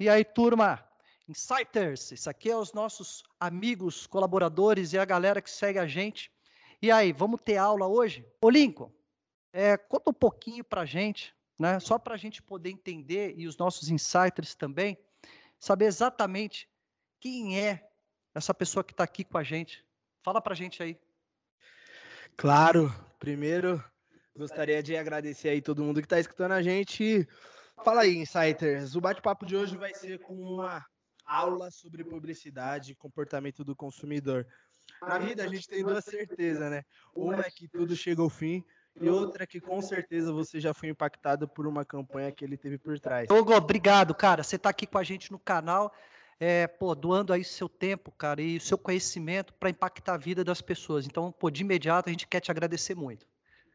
E aí, turma? Insighters, isso aqui é os nossos amigos, colaboradores e a galera que segue a gente. E aí, vamos ter aula hoje? Ô Lincoln, é, conta um pouquinho para a gente, né? Só para a gente poder entender e os nossos insiders também, saber exatamente quem é essa pessoa que está aqui com a gente. Fala para a gente aí. Claro, primeiro gostaria de agradecer aí todo mundo que está escutando a gente. Fala aí, Insiders. O bate-papo de hoje vai ser com uma aula sobre publicidade e comportamento do consumidor. Na vida a gente tem duas certezas, né? Uma é que tudo chega ao fim e outra é que com certeza você já foi impactado por uma campanha que ele teve por trás. Hugo, obrigado, cara. Você está aqui com a gente no canal, é, pô, doando aí seu tempo, cara, e o seu conhecimento para impactar a vida das pessoas. Então, pô, de imediato a gente quer te agradecer muito.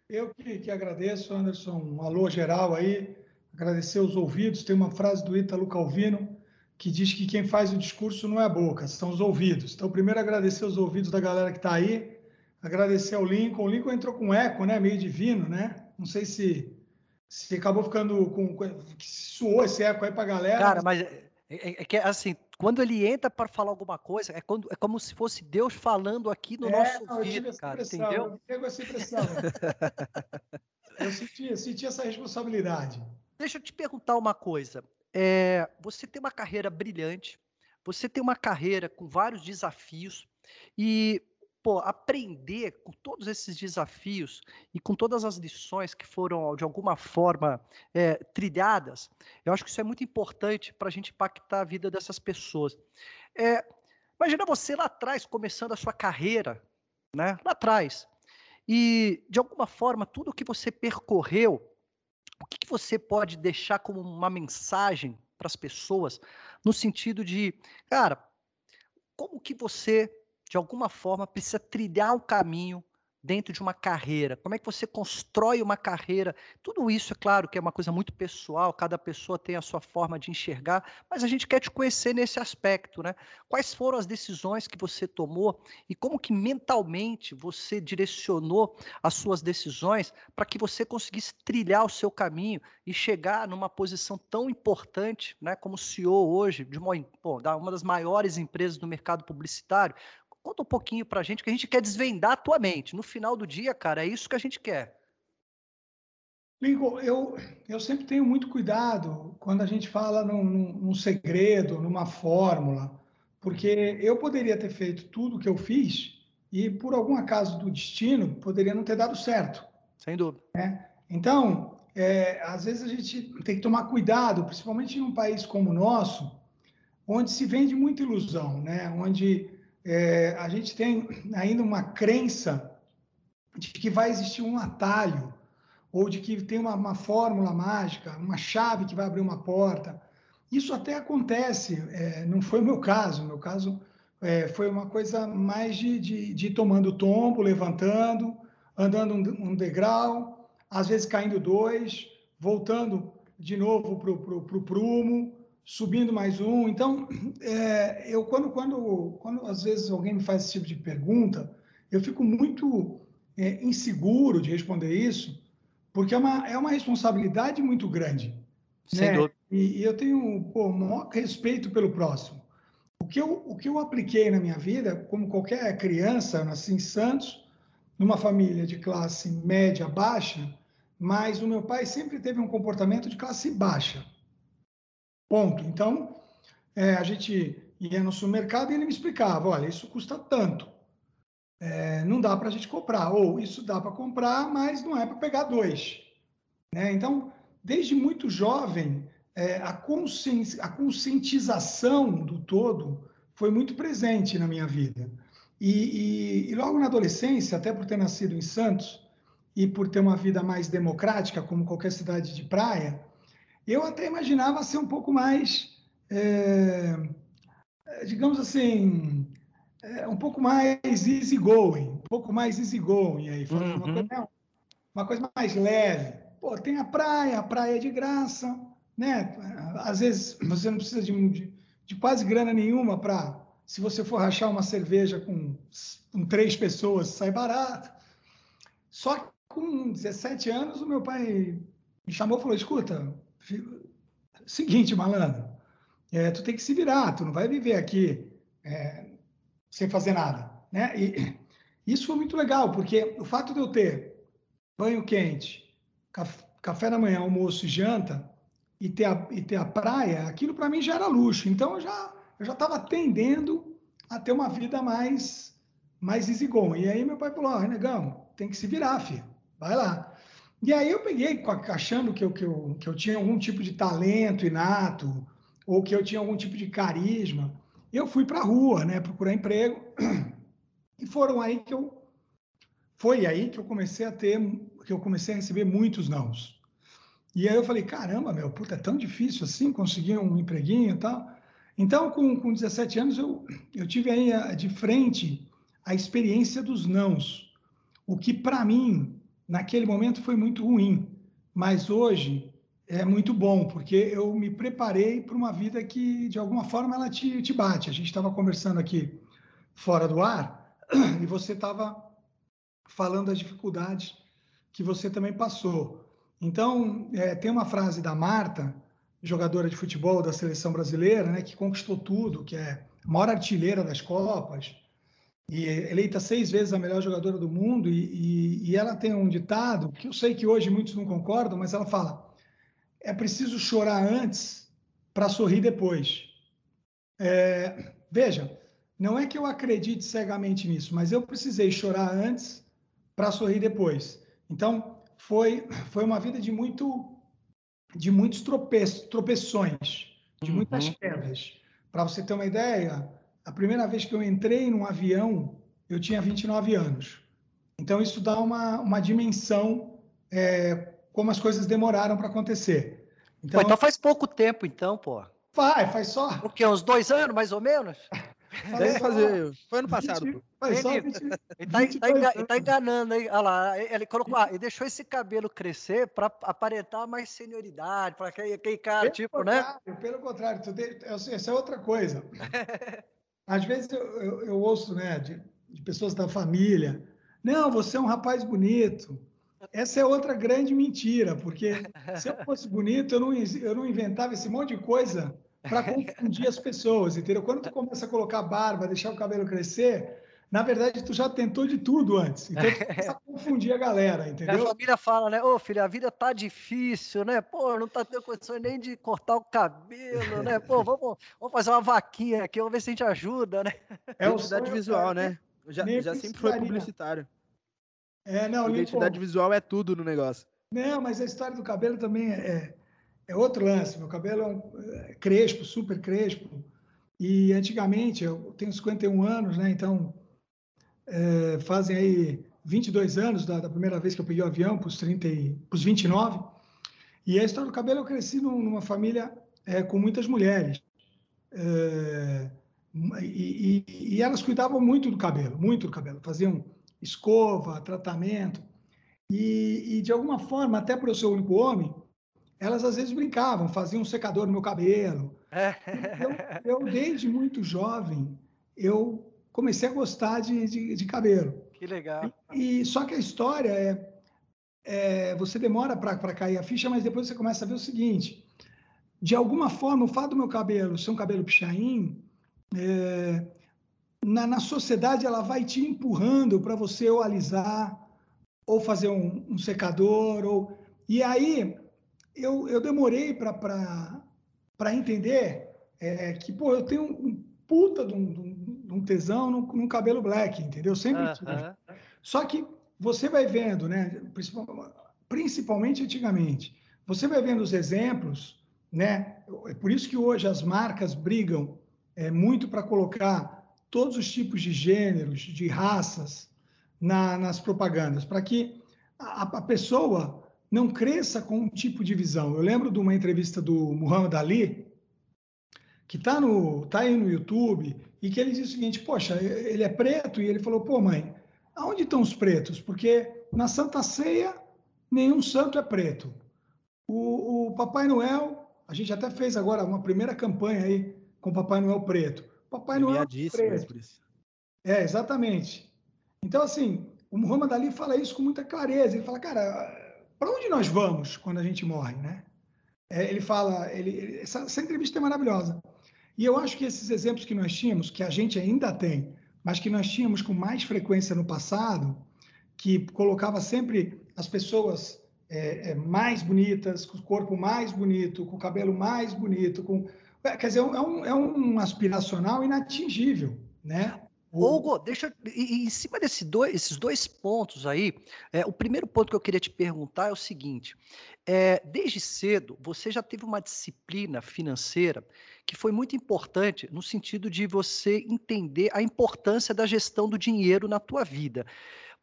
Eu que, que agradeço, Anderson. Um alô geral aí. Agradecer os ouvidos. Tem uma frase do Ítalo Calvino que diz que quem faz o discurso não é a boca, são os ouvidos. Então, primeiro agradecer os ouvidos da galera que está aí, agradecer ao Lincoln. O Lincoln entrou com eco, né? Meio divino, né? Não sei se, se acabou ficando com. suou esse eco aí para a galera. Cara, mas é, é, é, que assim, quando ele entra para falar alguma coisa, é, quando, é como se fosse Deus falando aqui no é, nosso não, ouvido, cara, entendeu? Eu essa impressão. eu senti, eu senti essa responsabilidade. Deixa eu te perguntar uma coisa. É, você tem uma carreira brilhante, você tem uma carreira com vários desafios e pô, aprender com todos esses desafios e com todas as lições que foram de alguma forma é, trilhadas, eu acho que isso é muito importante para a gente impactar a vida dessas pessoas. É, imagina você lá atrás começando a sua carreira, né? Lá atrás. E de alguma forma tudo que você percorreu o que, que você pode deixar como uma mensagem para as pessoas no sentido de, cara, como que você de alguma forma precisa trilhar um caminho dentro de uma carreira? Como é que você constrói uma carreira? Tudo isso, é claro, que é uma coisa muito pessoal, cada pessoa tem a sua forma de enxergar, mas a gente quer te conhecer nesse aspecto, né? Quais foram as decisões que você tomou e como que mentalmente você direcionou as suas decisões para que você conseguisse trilhar o seu caminho e chegar numa posição tão importante, né, como CEO hoje de uma, pô, uma das maiores empresas do mercado publicitário, Conta um pouquinho pra gente, que a gente quer desvendar a tua mente. No final do dia, cara, é isso que a gente quer. Lincoln, eu, eu sempre tenho muito cuidado quando a gente fala num, num, segredo, numa fórmula, porque eu poderia ter feito tudo o que eu fiz e, por algum acaso do destino, poderia não ter dado certo. Sem dúvida. Né? Então, é, às vezes a gente tem que tomar cuidado, principalmente em um país como o nosso, onde se vende muita ilusão, né? onde é, a gente tem ainda uma crença de que vai existir um atalho, ou de que tem uma, uma fórmula mágica, uma chave que vai abrir uma porta. Isso até acontece, é, não foi o meu caso. Meu caso é, foi uma coisa mais de, de, de tomando tombo, levantando, andando um, um, degrau, às vezes caindo dois, voltando de novo para o prumo, subindo mais um. Então, é, eu quando, quando, quando às vezes alguém me faz esse tipo de pergunta, eu fico muito é, inseguro de responder isso, porque é uma, é uma responsabilidade muito grande. Sem né? dúvida. E, e, eu tenho pô, maior respeito pelo próximo. O que, eu, o que eu apliquei na minha vida, como qualquer criança, eu nasci em Santos, numa família de classe média baixa, mas o meu pai sempre teve um comportamento de classe baixa. Ponto. Então, é, a gente ia no supermercado e ele me explicava: olha, isso custa tanto. É, não dá para a gente comprar. Ou isso dá para comprar, mas não é para pegar dois. Né? Então, desde muito jovem, é, a, consci... a conscientização do todo foi muito presente na minha vida. E, e, e, logo na adolescência, até por ter nascido em Santos e por ter uma vida mais democrática, como qualquer cidade de praia, eu até imaginava ser um pouco mais, é, digamos assim, é, um pouco mais easy going, um pouco mais easy going aí, uhum. uma, coisa, uma coisa mais leve. Pô, tem a praia, a praia é de graça, né? Às vezes você não precisa de, de, de quase grana nenhuma para, se você for rachar uma cerveja com, com três pessoas, sai barato. Só que com 17 anos, o meu pai me chamou e falou: escuta, Seguinte, malandro, é, tu tem que se virar, tu não vai viver aqui é, sem fazer nada, né? E isso foi muito legal, porque o fato de eu ter banho quente, café da manhã, almoço e janta, e ter a, e ter a praia, aquilo para mim já era luxo. Então eu já eu já estava tendendo a ter uma vida mais mais easygoing. E aí meu pai falou: oh, negão, tem que se virar, filho. Vai lá. E aí eu peguei, achando que eu, que, eu, que eu tinha algum tipo de talento inato, ou que eu tinha algum tipo de carisma, eu fui para a rua, né, procurar emprego. E foram aí que eu foi aí que eu comecei a ter, que eu comecei a receber muitos nãos. E aí eu falei, caramba, meu, puta, é tão difícil assim conseguir um empreguinho e tal. Então, com, com 17 anos, eu, eu tive aí a, de frente a experiência dos nãos, o que para mim, naquele momento, foi muito ruim, mas hoje é muito bom, porque eu me preparei para uma vida que, de alguma forma, ela te, te bate. A gente estava conversando aqui fora do ar e você estava falando das dificuldades que você também passou. Então, é, tem uma frase da Marta, jogadora de futebol da seleção brasileira, né, que conquistou tudo, que é a maior artilheira das Copas, e eleita seis vezes a melhor jogadora do mundo, e, e, e ela tem um ditado, que eu sei que hoje muitos não concordam, mas ela fala: é preciso chorar antes para sorrir depois. É, veja, não é que eu acredite cegamente nisso, mas eu precisei chorar antes para sorrir depois. Então, foi, foi uma vida de muito de muitos tropeços, tropeções, de muitas uhum. quedas. Para você ter uma ideia, a primeira vez que eu entrei num avião, eu tinha 29 anos. Então, isso dá uma, uma dimensão é, como as coisas demoraram para acontecer. Então, pô, então faz pouco tempo, então, pô. Vai, faz só. O quê? Uns dois anos, mais ou menos? Deve fazer. Foi ano passado. 20, faz só 20, ele, tá, tá, engan, tá, enganando aí. Olha lá, ele colocou, ah, ele deixou esse cabelo crescer para aparentar mais senioridade, para aquele, aquele cara, pelo tipo, né? Pelo contrário, tu de, essa é outra coisa. Às vezes eu, eu, eu ouço, né, de, de pessoas da família, não, você é um rapaz bonito. Essa é outra grande mentira, porque se eu fosse bonito, eu não, eu não inventava esse monte de coisa para confundir as pessoas, entendeu? Quando tu começa a colocar barba, deixar o cabelo crescer, na verdade tu já tentou de tudo antes. Então tu começa a confundir a galera, entendeu? A família fala, né? Ô, filho, a vida tá difícil, né? Pô, não tá tendo condições nem de cortar o cabelo, né? Pô, vamos, vamos fazer uma vaquinha aqui, vamos ver se a gente ajuda, né? É identidade visual, né? Já, já sempre foi publicitário. É, não, identidade visual é tudo no negócio. Não, mas a história do cabelo também é, é outro lance. Meu cabelo é, um, é crespo, super crespo. E antigamente, eu tenho 51 anos, né? Então, é, fazem aí 22 anos da, da, primeira vez que eu peguei o avião, para os 29. E a história do cabelo, eu cresci numa família é, com muitas mulheres. É, e, e, e, elas cuidavam muito do cabelo, muito do cabelo. Faziam escova, tratamento. E, e de alguma forma, até por eu ser o único homem, elas às vezes brincavam, faziam um secador no meu cabelo. É. Eu, eu, desde muito jovem, eu comecei a gostar de, de, de cabelo. Que legal. E, e, só que a história é, é você demora para cair a ficha, mas depois você começa a ver o seguinte: de alguma forma, o fato do meu cabelo ser um cabelo pichain, é, na, na sociedade ela vai te empurrando para você ou alisar, ou fazer um, um secador, ou e aí eu, eu demorei para entender é, que, pô, eu tenho um puta de um, de um tesão num, num, cabelo black, entendeu? Sempre uh -huh. Só que você vai vendo, né? Principalmente antigamente, você vai vendo os exemplos, né? É por isso que hoje as marcas brigam é, muito para colocar todos os tipos de gêneros, de raças na, nas propagandas, para que a, a pessoa não cresça com um tipo de visão. Eu lembro de uma entrevista do Muhammad Ali, que está tá aí no YouTube, e que ele disse o seguinte: Poxa, ele é preto, e ele falou: Pô, mãe, aonde estão os pretos? Porque na Santa Ceia, nenhum santo é preto. O, o Papai Noel, a gente até fez agora uma primeira campanha aí com o Papai Noel preto. Papai Noel é preto. É, exatamente. Então, assim, o Muhammad Ali fala isso com muita clareza. Ele fala, cara, para onde nós vamos quando a gente morre, né? É, ele fala, ele, essa, essa, entrevista é maravilhosa. E eu acho que esses exemplos que nós tínhamos, que a gente ainda tem, mas que nós tínhamos com mais frequência no passado, que colocava sempre as pessoas é, é, mais bonitas, com o corpo mais bonito, com o cabelo mais bonito, com é, quer dizer, é um, é um aspiracional inatingível, né? Hugo, deixa em cima desses dois, dois pontos aí, é, o primeiro ponto que eu queria te perguntar é o seguinte: é, desde cedo você já teve uma disciplina financeira que foi muito importante no sentido de você entender a importância da gestão do dinheiro na tua vida.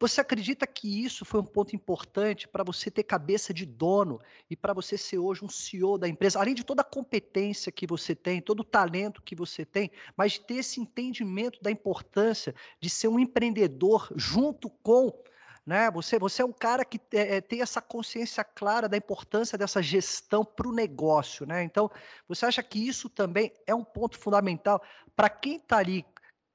Você acredita que isso foi um ponto importante para você ter cabeça de dono e para você ser hoje um CEO da empresa, além de toda a competência que você tem, todo o talento que você tem, mas ter esse entendimento da importância de ser um empreendedor junto com né? Você, você é um cara que é, tem essa consciência clara da importância dessa gestão para o negócio, né? Então, você acha que isso também é um ponto fundamental para quem está ali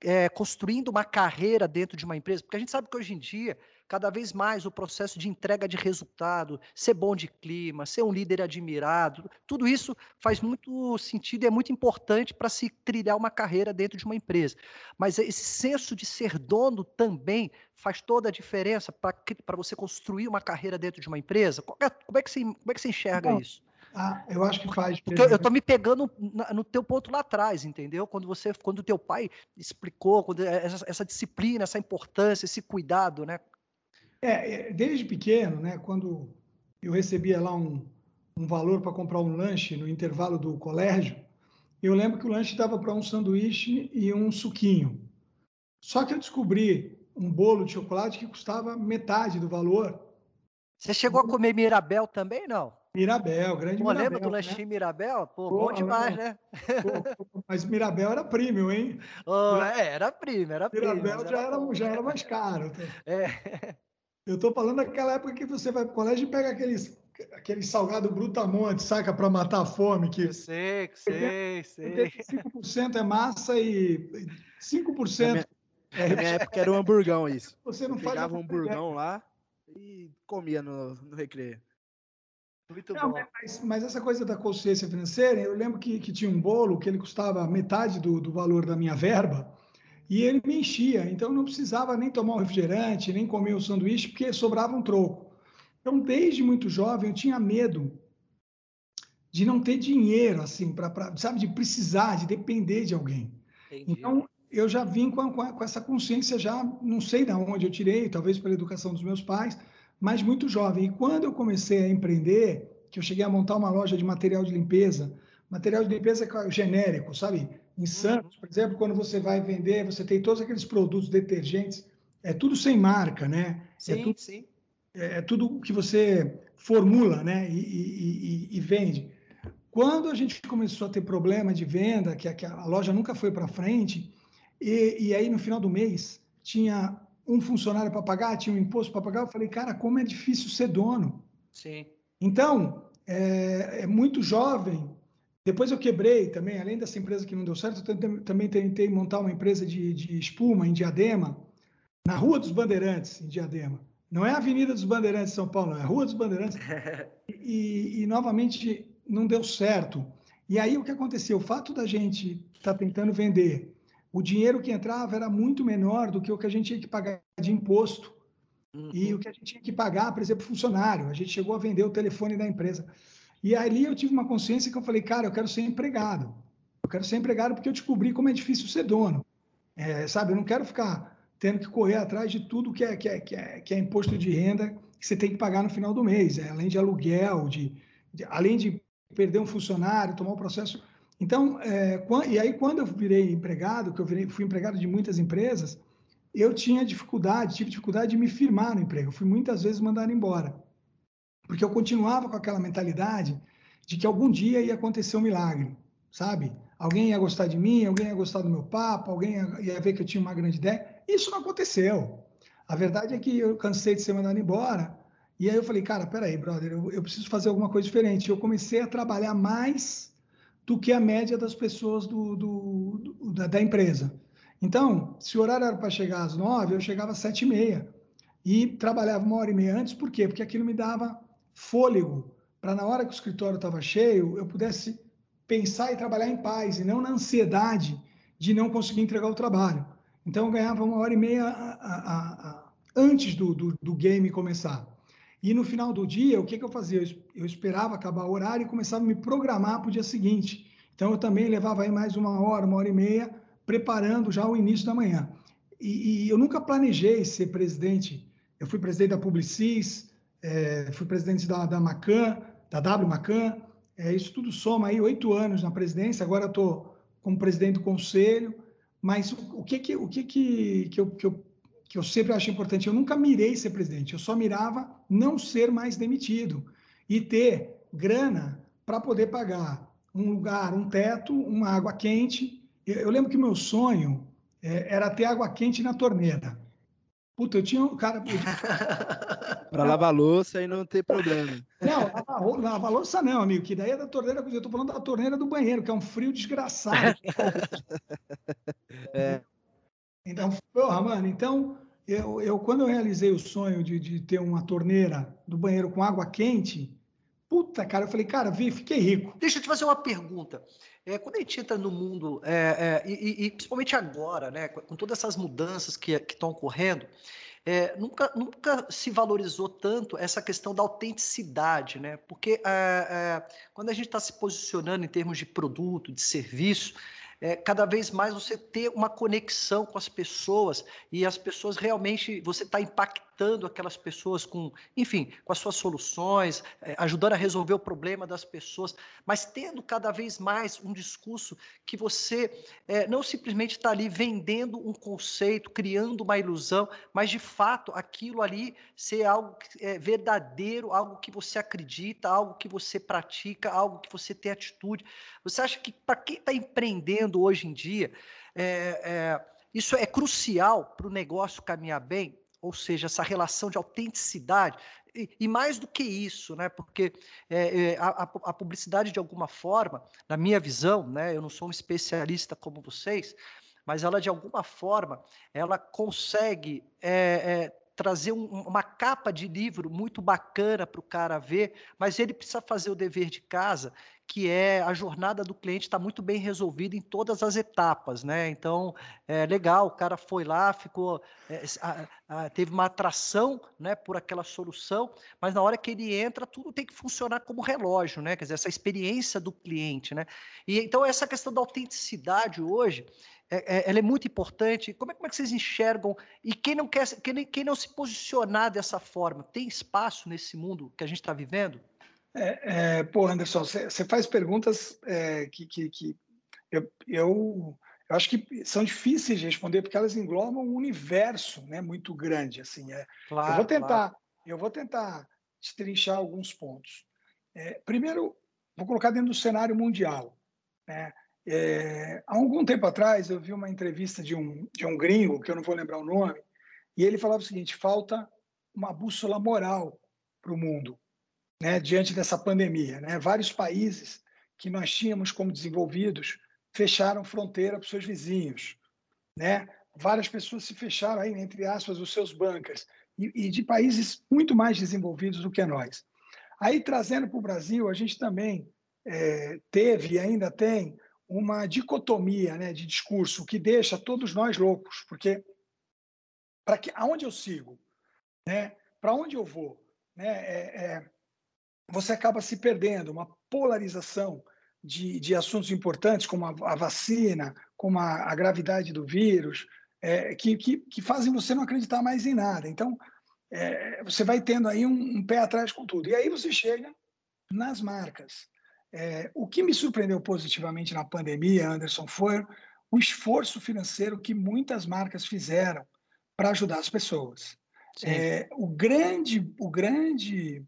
é, construindo uma carreira dentro de uma empresa, porque a gente sabe que hoje em dia, cada vez mais o processo de entrega de resultado, ser bom de clima, ser um líder admirado, tudo isso faz muito sentido e é muito importante para se trilhar uma carreira dentro de uma empresa. Mas esse senso de ser dono também faz toda a diferença para você construir uma carreira dentro de uma empresa? Como é, como é, que, você, como é que você enxerga Bom, isso? Ah, eu acho que faz. Porque eu, tô me pegando no teu ponto lá atrás, entendeu? Quando você, quando teu pai explicou, quando é, essa, essa disciplina, essa importância, esse cuidado, né? É, é desde pequeno, né? Quando eu recebia lá um, um valor para comprar um lanche no intervalo do colégio, eu lembro que o lanche dava para um sanduíche e um suquinho. Só que eu descobri um bolo de chocolate que custava metade do valor. Você chegou a comer Mirabel também, não? Mirabel, grande Pô, Mirabel. lembra do lanchinho né? Mirabel? Pô, Pô, bom demais, não. né? Pô, mas Mirabel era premium, hein? Oh, é, era premium, era premium. Mirabel já era, já era mais caro. É. Eu estou falando daquela época que você vai para o colégio e pega aqueles, aquele salgado brutamonte, saca, para matar a fome. Que eu sei, sei, sei. 5% é massa e 5%... Na minha, é... na minha época era um hamburgão isso. Você não eu. Pegava um hamburgão lá e comia no, no recreio. Muito não, bom. Mas, mas, essa coisa da consciência financeira, eu lembro que, que tinha um bolo que ele custava metade do, do valor da minha verba e ele me enchia. Então, eu não precisava nem tomar um refrigerante, nem comer o um sanduíche, porque sobrava um troco. Então, desde muito jovem, eu tinha medo de não ter dinheiro, assim, para, sabe, de precisar, de depender de alguém. Entendi. Então, eu já vim com, com, com essa consciência já, não sei de onde eu tirei, talvez pela educação dos meus pais, mas muito jovem. E quando eu comecei a empreender, que eu cheguei a montar uma loja de material de limpeza, material de limpeza é genérico, sabe? Em Santos, por exemplo, quando você vai vender, você tem todos aqueles produtos detergentes, é tudo sem marca, né? É sim, é tudo, sim. É, é tudo que você formula, né? E, e, e, e, vende. Quando a gente começou a ter problema de venda, que a, que a loja nunca foi para frente, e, e aí no final do mês tinha um funcionário para pagar, tinha um imposto para pagar. Eu falei, cara, como é difícil ser dono. Sim. Então, é, é, muito jovem. Depois eu quebrei também, além dessa empresa que não deu certo, eu também tentei montar uma empresa de, de espuma em Diadema, na Rua dos Bandeirantes, em Diadema. Não é a Avenida dos Bandeirantes de São Paulo, é a Rua dos Bandeirantes. e, e, novamente, não deu certo. E aí o que aconteceu? O fato da gente estar tá tentando vender o dinheiro que entrava era muito menor do que o que a gente tinha que pagar de imposto uhum. e o que a gente tinha que pagar, por exemplo, funcionário. A gente chegou a vender o telefone da empresa. E ali eu tive uma consciência que eu falei, cara, eu quero ser empregado. Eu quero ser empregado porque eu descobri como é difícil ser dono. É, sabe, eu não quero ficar tendo que correr atrás de tudo que é, que é, que é, que é imposto de renda que você tem que pagar no final do mês, é, além de aluguel, de, de, além de perder um funcionário, tomar um processo então, é, e aí quando eu virei empregado, que eu virei, fui empregado de muitas empresas, eu tinha dificuldade, tive dificuldade de me firmar no emprego. Eu fui muitas vezes mandado embora, porque eu continuava com aquela mentalidade de que algum dia ia acontecer um milagre, sabe? Alguém ia gostar de mim, alguém ia gostar do meu papo, alguém ia, ver que eu tinha uma grande ideia. Isso não aconteceu. A verdade é que eu cansei de ser mandado embora. E aí eu falei, cara, peraí, brother, eu, eu preciso fazer alguma coisa diferente. Eu comecei a trabalhar mais do que a média das pessoas do, do, do da, da, empresa. Então, se o horário era para chegar às nove, eu chegava às sete e meia. E trabalhava uma hora e meia antes, por quê? Porque aquilo me dava fôlego para, na hora que o escritório estava cheio, eu pudesse pensar e trabalhar em paz, e não na ansiedade de não conseguir entregar o trabalho. Então, eu ganhava uma hora e meia a, a, a, antes do, do, do, game começar. E no final do dia, o que, que eu fazia? Eu, esperava acabar o horário e começava a me programar para o dia seguinte. Então, eu também levava aí mais uma hora, uma hora e meia, preparando já o início da manhã. E, e eu nunca planejei ser presidente. Eu fui presidente da Publicis, é, fui presidente da, da Macan, da W Macan. É, isso tudo soma aí oito anos na presidência. Agora estou como presidente do conselho. Mas o, que que o que que, que, eu, que, eu, que eu sempre acho importante? Eu nunca mirei ser presidente. Eu só mirava não ser mais demitido e ter grana para poder pagar um lugar, um teto, uma água quente. Eu, eu lembro que meu sonho é, era ter água quente na torneira. Puta, eu tinha um cara. para lavar louça e não ter problema. Não, lavar, lavar louça não, amigo, que daí é da torneira, eu estou falando da torneira do banheiro, que é um frio desgraçado. é. Então, porra, mano, então, eu, eu, quando eu realizei o sonho de, de ter uma torneira do banheiro com água quente, puta, cara, eu falei, cara, vi, fiquei rico. Deixa eu te fazer uma pergunta. É, quando a gente entra no mundo, é, é, e, e, principalmente agora, né, com todas essas mudanças que estão ocorrendo, é, nunca, nunca se valorizou tanto essa questão da autenticidade, né? Porque é, é, quando a gente está se posicionando em termos de produto, de serviço, é, cada vez mais você ter uma conexão com as pessoas e as pessoas realmente você está impactando aquelas pessoas com, enfim, com as suas soluções, é, ajudando a resolver o problema das pessoas, mas tendo cada vez mais um discurso que você é, não simplesmente está ali vendendo um conceito, criando uma ilusão, mas de fato aquilo ali ser algo é, verdadeiro, algo que você acredita, algo que você pratica, algo que você tem atitude. Você acha que para quem está empreendendo hoje em dia, é, é, isso é crucial para o negócio caminhar bem? Ou seja, essa relação de autenticidade. E, e mais do que isso, né? Porque é, é a, a, publicidade, de alguma forma, na minha visão, né? Eu não sou um especialista como vocês, mas ela de alguma forma ela consegue é, é, trazer um, uma capa de livro muito bacana para o cara ver, mas ele precisa fazer o dever de casa, que é a jornada do cliente está muito bem resolvida em todas as etapas, né? Então, é legal, o cara foi lá, ficou, é, a, a, teve uma atração, né, por aquela solução, mas na hora que ele entra, tudo tem que funcionar como relógio, né? Quer dizer, essa experiência do cliente, né? E então essa questão da autenticidade hoje, é, é, ela é muito importante. Como é, como é, que vocês enxergam? E quem não quer, quem, quem não se posicionar dessa forma, tem espaço nesse mundo que a gente está vivendo? É, é, pô, Anderson, você faz perguntas é, que, que, que eu, eu, eu, acho que são difíceis de responder porque elas englobam um universo, né, muito grande. Assim, é. Claro, eu vou tentar, claro. eu vou tentar destrinchar alguns pontos. É, primeiro, vou colocar dentro do cenário mundial, né? É, há algum tempo atrás, eu vi uma entrevista de um, de um gringo, que eu não vou lembrar o nome, e ele falava o seguinte: falta uma bússola moral para o mundo, né, diante dessa pandemia. Né? Vários países que nós tínhamos como desenvolvidos fecharam fronteira para seus vizinhos. Né? Várias pessoas se fecharam, aí, entre aspas, os seus bancas, e, e de países muito mais desenvolvidos do que nós. Aí, trazendo para o Brasil, a gente também é, teve e ainda tem uma dicotomia né, de discurso que deixa todos nós loucos, porque para que aonde eu sigo, né, para onde eu vou, né, é, é, você acaba se perdendo uma polarização de, de assuntos importantes como a, a vacina, como a, a, gravidade do vírus, é, que, que, que, fazem você não acreditar mais em nada. Então, é, você vai tendo aí um, um pé atrás com tudo. E aí você chega nas marcas. É, o que me surpreendeu positivamente na pandemia, Anderson, foi o esforço financeiro que muitas marcas fizeram para ajudar as pessoas. É, o grande, o grande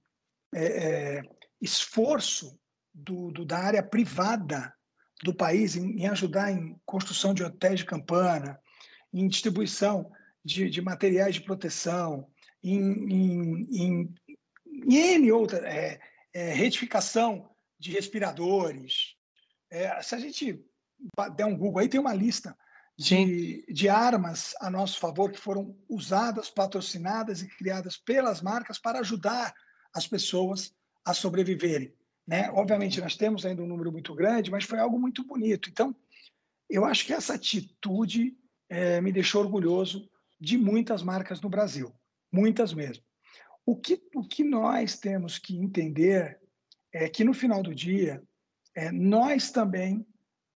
é, é, esforço do, do, da área privada do país em, em, ajudar em construção de hotéis de campana, em distribuição de, de materiais de proteção, em, em, em, em N outra, é, é, retificação de respiradores. É, se a gente der um Google aí, tem uma lista de, de armas a nosso favor que foram usadas, patrocinadas e criadas pelas marcas para ajudar as pessoas a sobreviverem. Né? Obviamente, nós temos ainda um número muito grande, mas foi algo muito bonito. Então, eu acho que essa atitude é, me deixou orgulhoso de muitas marcas no Brasil, muitas mesmo. O que, o que nós temos que entender é que, no final do dia, é, nós também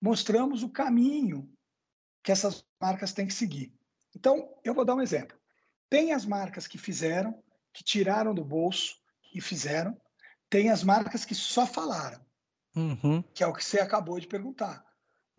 mostramos o caminho que essas marcas têm que seguir. Então, eu vou dar um exemplo. Tem as marcas que fizeram, que tiraram do bolso e fizeram. Tem as marcas que só falaram, uhum. que é o que você acabou de perguntar.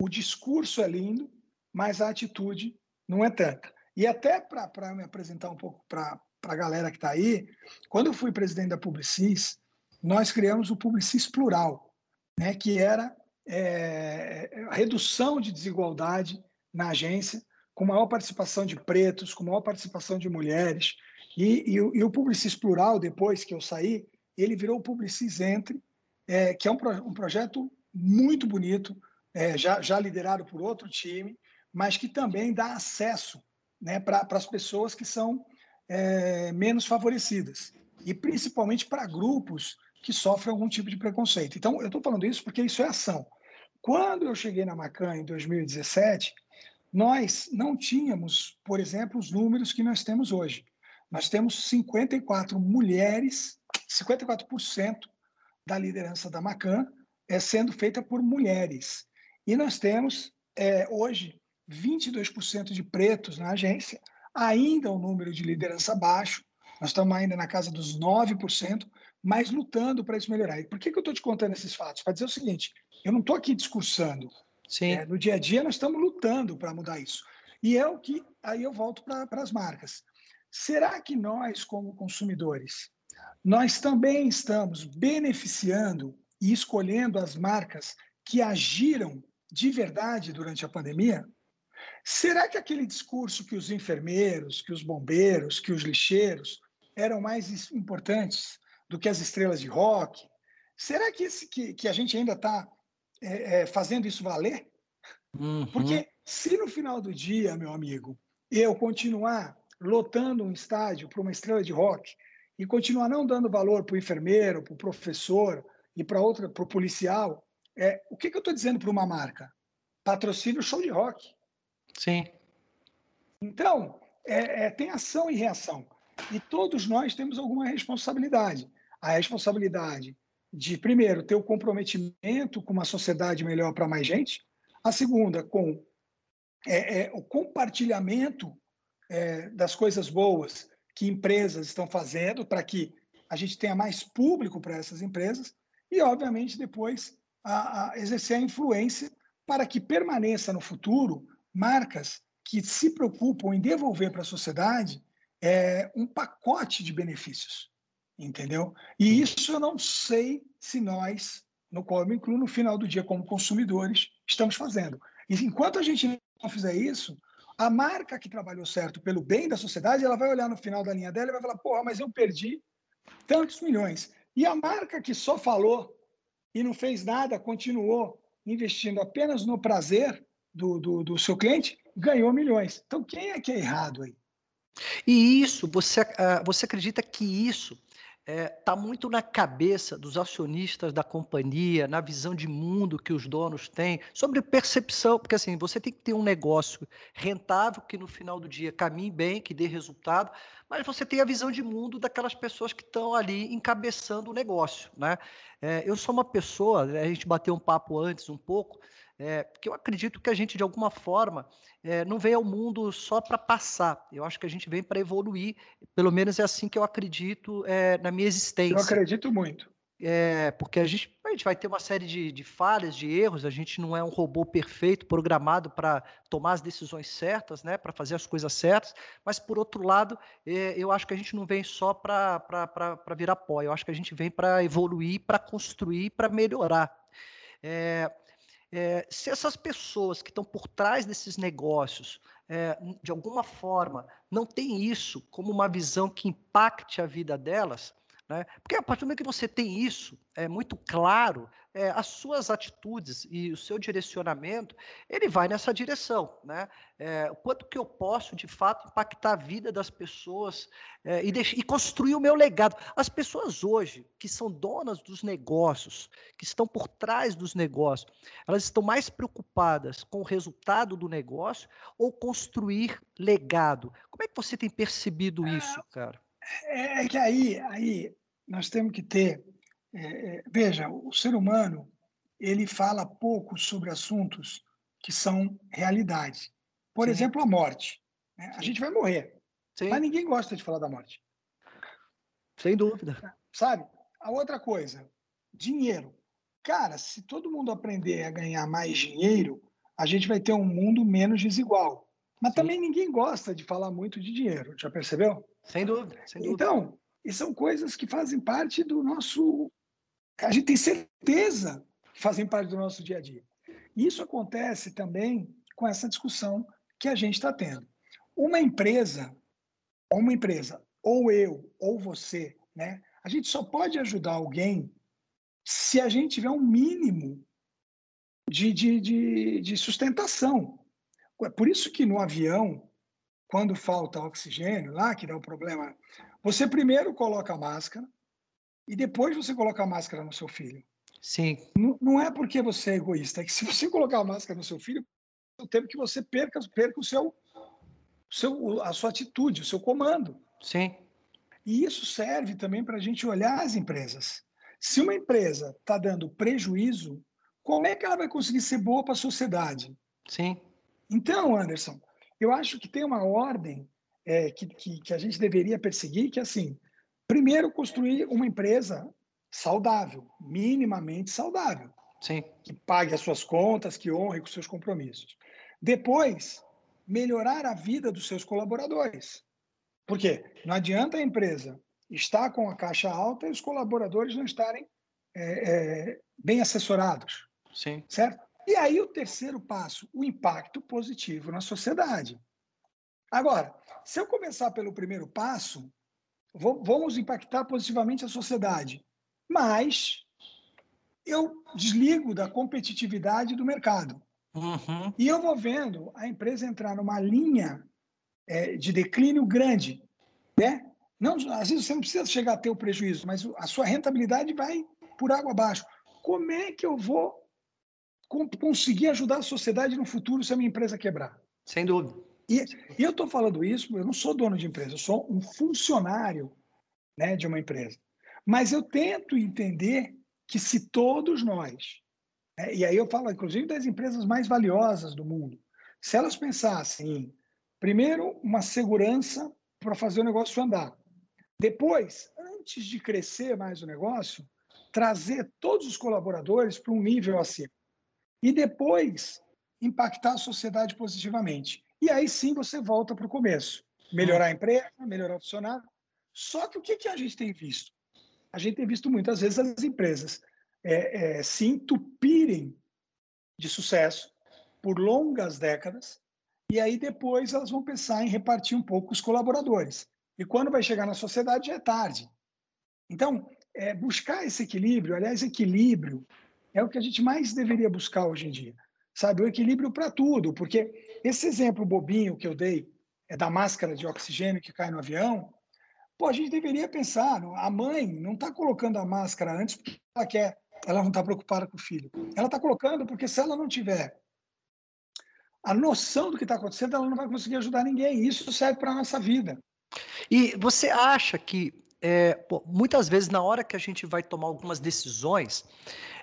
O discurso é lindo, mas a atitude não é tanta. E até para me apresentar um pouco para a galera que está aí, quando eu fui presidente da Publicis, nós criamos o Publicis Plural, né, que era é, a redução de desigualdade na agência, com maior participação de pretos, com maior participação de mulheres. E, e, e o Publicis Plural, depois que eu saí, ele virou o Publicis Entre, é, que é um, um, projeto muito bonito, é, já, já liderado por outro time, mas que também dá acesso né, para as pessoas que são é, menos favorecidas, e principalmente para grupos que sofrem algum tipo de preconceito. Então, eu estou falando isso porque isso é ação. Quando eu cheguei na Macan em 2017, nós não tínhamos, por exemplo, os números que nós temos hoje. Nós temos 54 mulheres, 54% da liderança da Macan é sendo feita por mulheres. E nós temos, é, hoje, 22% de pretos na agência, ainda um número de liderança baixo, nós estamos ainda na casa dos 9%, mas lutando para isso melhorar. E por que, que eu estou te contando esses fatos? Para dizer o seguinte: eu não estou aqui discursando. Sim. É, no dia a dia, nós estamos lutando para mudar isso. E é o que. Aí eu volto para as marcas. Será que nós, como consumidores, nós também estamos beneficiando e escolhendo as marcas que agiram de verdade durante a pandemia? Será que aquele discurso que os enfermeiros, que os bombeiros, que os lixeiros eram mais importantes do que as estrelas de rock? Será que, esse, que, que a gente ainda está é, é, fazendo isso valer? Uhum. Porque se no final do dia, meu amigo, eu continuar lotando um estádio para uma estrela de rock e continuar não dando valor para o enfermeiro, para o professor e para outra, para o policial, é, o que, que eu estou dizendo para uma marca? Patrocínio show de rock. Sim. Então, é, é, tem ação e reação. E todos nós temos alguma responsabilidade. A responsabilidade de, primeiro, ter o comprometimento com uma sociedade melhor para mais gente. A segunda, com é, é, o compartilhamento é, das coisas boas que empresas estão fazendo para que a gente tenha mais público para essas empresas. E, obviamente, depois a, a exercer a influência para que permaneça no futuro marcas que se preocupam em devolver para a sociedade é, um pacote de benefícios, entendeu? E isso eu não sei se nós, no qual eu me incluo, no final do dia, como consumidores, estamos fazendo. E enquanto a gente não fizer isso, a marca que trabalhou certo pelo bem da sociedade, ela vai olhar no final da linha dela e vai falar: porra, mas eu perdi tantos milhões. E a marca que só falou e não fez nada, continuou investindo apenas no prazer, do, do, do seu cliente, ganhou milhões. Então, quem é que é errado aí? E isso, você, uh, você acredita que isso está é, tá muito na cabeça dos acionistas da companhia, na visão de mundo que os donos têm, sobre percepção, porque assim, você tem que ter um negócio rentável, que no final do dia caminhe bem, que dê resultado, mas você tem a visão de mundo daquelas pessoas que estão ali encabeçando o negócio. Né? É, eu sou uma pessoa, a gente bateu um papo antes um pouco, é, porque eu acredito que a gente, de alguma forma, é, não vem ao mundo só para passar. Eu acho que a gente vem para evoluir. Pelo menos é assim que eu acredito é, na minha existência. Eu acredito muito. É, porque a gente, a gente vai ter uma série de, de falhas, de erros. A gente não é um robô perfeito, programado para tomar as decisões certas, né, para fazer as coisas certas. Mas, por outro lado, é, eu acho que a gente não vem só para virar pó. Eu acho que a gente vem para evoluir, para construir, para melhorar. É, é, se essas pessoas que estão por trás desses negócios, é, de alguma forma, não têm isso como uma visão que impacte a vida delas, Né? Porque a partir do momento que você tem isso é muito claro, é, as suas atitudes e o seu direcionamento, ele vai nessa direção. Né? É, o quanto que eu posso, de fato, impactar a vida das pessoas é, e, deixar, e construir o meu legado. As pessoas hoje, que são donas dos negócios, que estão por trás dos negócios, elas estão mais preocupadas com o resultado do negócio ou construir legado. Como é que você tem percebido é, isso, cara? É, é que aí, aí nós temos que ter. É, é, veja, o ser humano ele fala pouco sobre assuntos que são realidade. Por Sim. exemplo, a morte. Né? A gente vai morrer, Sim. mas ninguém gosta de falar da morte. Sem dúvida. Sabe? A outra coisa, dinheiro. Cara, se todo mundo aprender a ganhar mais dinheiro, a gente vai ter um mundo menos desigual. Mas Sim. também ninguém gosta de falar muito de dinheiro, já percebeu? Sem dúvida, sem dúvida. Então, e são coisas que fazem parte do nosso. A gente tem certeza que fazem parte do nosso dia a dia. E isso acontece também com essa discussão que a gente está tendo. Uma empresa, uma empresa, ou eu, ou você, né? A gente só pode ajudar alguém se a gente tiver um mínimo de, de, de, de sustentação. Por isso que no avião, quando falta oxigênio, lá que dá o problema, você primeiro coloca a máscara e depois você coloca a máscara no seu filho. Sim. Não, não é porque você é egoísta, é que se você colocar a máscara no seu filho, é o tempo que você perca, perca o seu, seu, a sua atitude, o seu comando. Sim. E isso serve também para a gente olhar as empresas. Se uma empresa está dando prejuízo, como é que ela vai conseguir ser boa para a sociedade? Sim. Então, Anderson, eu acho que tem uma ordem é, que, que, que, a gente deveria perseguir, que é assim, primeiro construir uma empresa saudável, minimamente saudável. Sim. Que pague as suas contas, que honre com seus compromissos. Depois, melhorar a vida dos seus colaboradores. Por quê? Não adianta a empresa estar com a caixa alta e os colaboradores não estarem é, é, bem assessorados. Sim. Certo? E aí o terceiro passo, o impacto positivo na sociedade. Agora, se eu começar pelo primeiro passo, vamos impactar positivamente a sociedade, mas eu desligo da competitividade do mercado. Uhum. E eu vou vendo a empresa entrar numa linha é, de declínio grande. Né? Não, às vezes você não precisa chegar a ter o prejuízo, mas a sua rentabilidade vai por água abaixo. Como é que eu vou conseguir ajudar a sociedade no futuro se a minha empresa quebrar. Sem dúvida. E, e eu estou falando isso, eu não sou dono de empresa, eu sou um funcionário né, de uma empresa. Mas eu tento entender que se todos nós, né, e aí eu falo inclusive das empresas mais valiosas do mundo, se elas pensassem em, primeiro, uma segurança para fazer o negócio andar, depois, antes de crescer mais o negócio, trazer todos os colaboradores para um nível acima e depois impactar a sociedade positivamente. E aí sim você volta para o começo. Melhorar a empresa, melhorar o funcionário. Só que o que, que a gente tem visto? A gente tem visto muitas vezes as empresas é, é, se entupirem de sucesso por longas décadas, e aí depois elas vão pensar em repartir um pouco os colaboradores. E quando vai chegar na sociedade já é tarde. Então, é, buscar esse equilíbrio, aliás, equilíbrio é o que a gente mais deveria buscar hoje em dia. Sabe, o equilíbrio para tudo, porque esse exemplo bobinho que eu dei é da máscara de oxigênio que cai no avião. Pô, a gente deveria pensar, a mãe não está colocando a máscara antes porque ela quer, ela não está preocupada com o filho. Ela está colocando porque se ela não tiver a noção do que está acontecendo, ela não vai conseguir ajudar ninguém. Isso serve para a nossa vida. E você acha que é, pô, muitas vezes na hora que a gente vai tomar algumas decisões,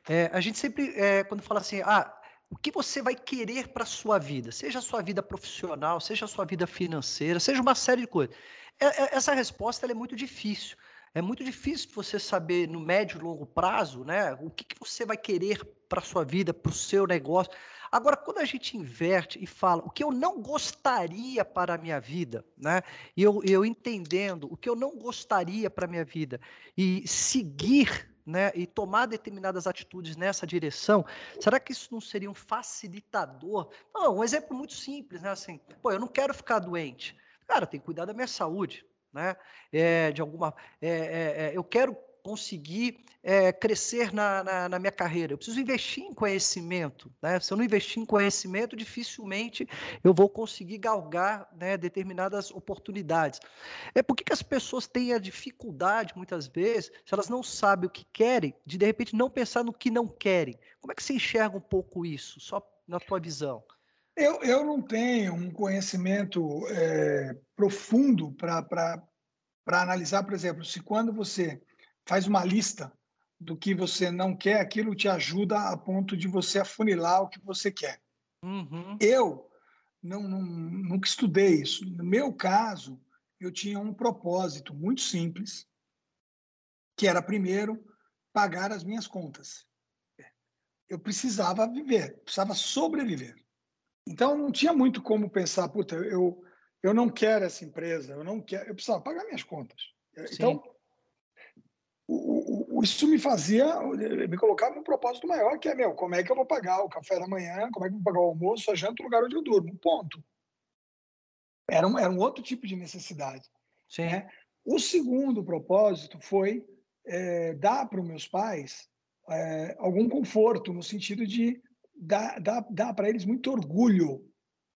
é, a gente sempre, é, quando fala assim, ah, o que você vai querer para a sua vida, seja a sua vida profissional, seja a sua vida financeira, seja uma série de coisas. É, é, essa resposta é muito difícil. É muito difícil você saber no médio e longo prazo, né, o que, que você vai querer para a sua vida, para o seu negócio. Agora, quando a gente inverte e fala o que eu não gostaria para a minha vida, né? E eu, eu entendendo o que eu não gostaria para a minha vida e seguir né, e tomar determinadas atitudes nessa direção, será que isso não seria um facilitador? Não, um exemplo muito simples, né? Assim, pô, eu não quero ficar doente. Cara, tem que cuidar da minha saúde. Né? É, de alguma, é, eu quero conseguir é, crescer na, na, na, minha carreira. Eu preciso investir em conhecimento. Né? Se eu não investir em conhecimento, dificilmente eu vou conseguir galgar né, determinadas oportunidades. É por que as pessoas têm a dificuldade, muitas vezes, se elas não sabem o que querem, de de repente não pensar no que não querem. Como é que você enxerga um pouco isso, só na tua visão? Eu, eu não tenho um conhecimento é, profundo para analisar, por exemplo, se quando você faz uma lista do que você não quer, aquilo te ajuda a ponto de você afunilar o que você quer. Uhum. Eu não, não, nunca estudei isso. No meu caso, eu tinha um propósito muito simples, que era, primeiro, pagar as minhas contas. Eu precisava viver, precisava sobreviver. Então, não tinha muito como pensar, puta, eu, eu não quero essa empresa, eu não quero, eu precisava pagar minhas contas. Sim. Então, o, o, isso me fazia, me colocava num propósito maior, que é, meu, como é que eu vou pagar o café da manhã, como é que eu vou pagar o almoço, a janta, o lugar onde eu durmo, ponto. Era um, era um outro tipo de necessidade. Sim. Né? O segundo propósito foi é, dar para os meus pais é, algum conforto, no sentido de dar, dar, dar para eles muito orgulho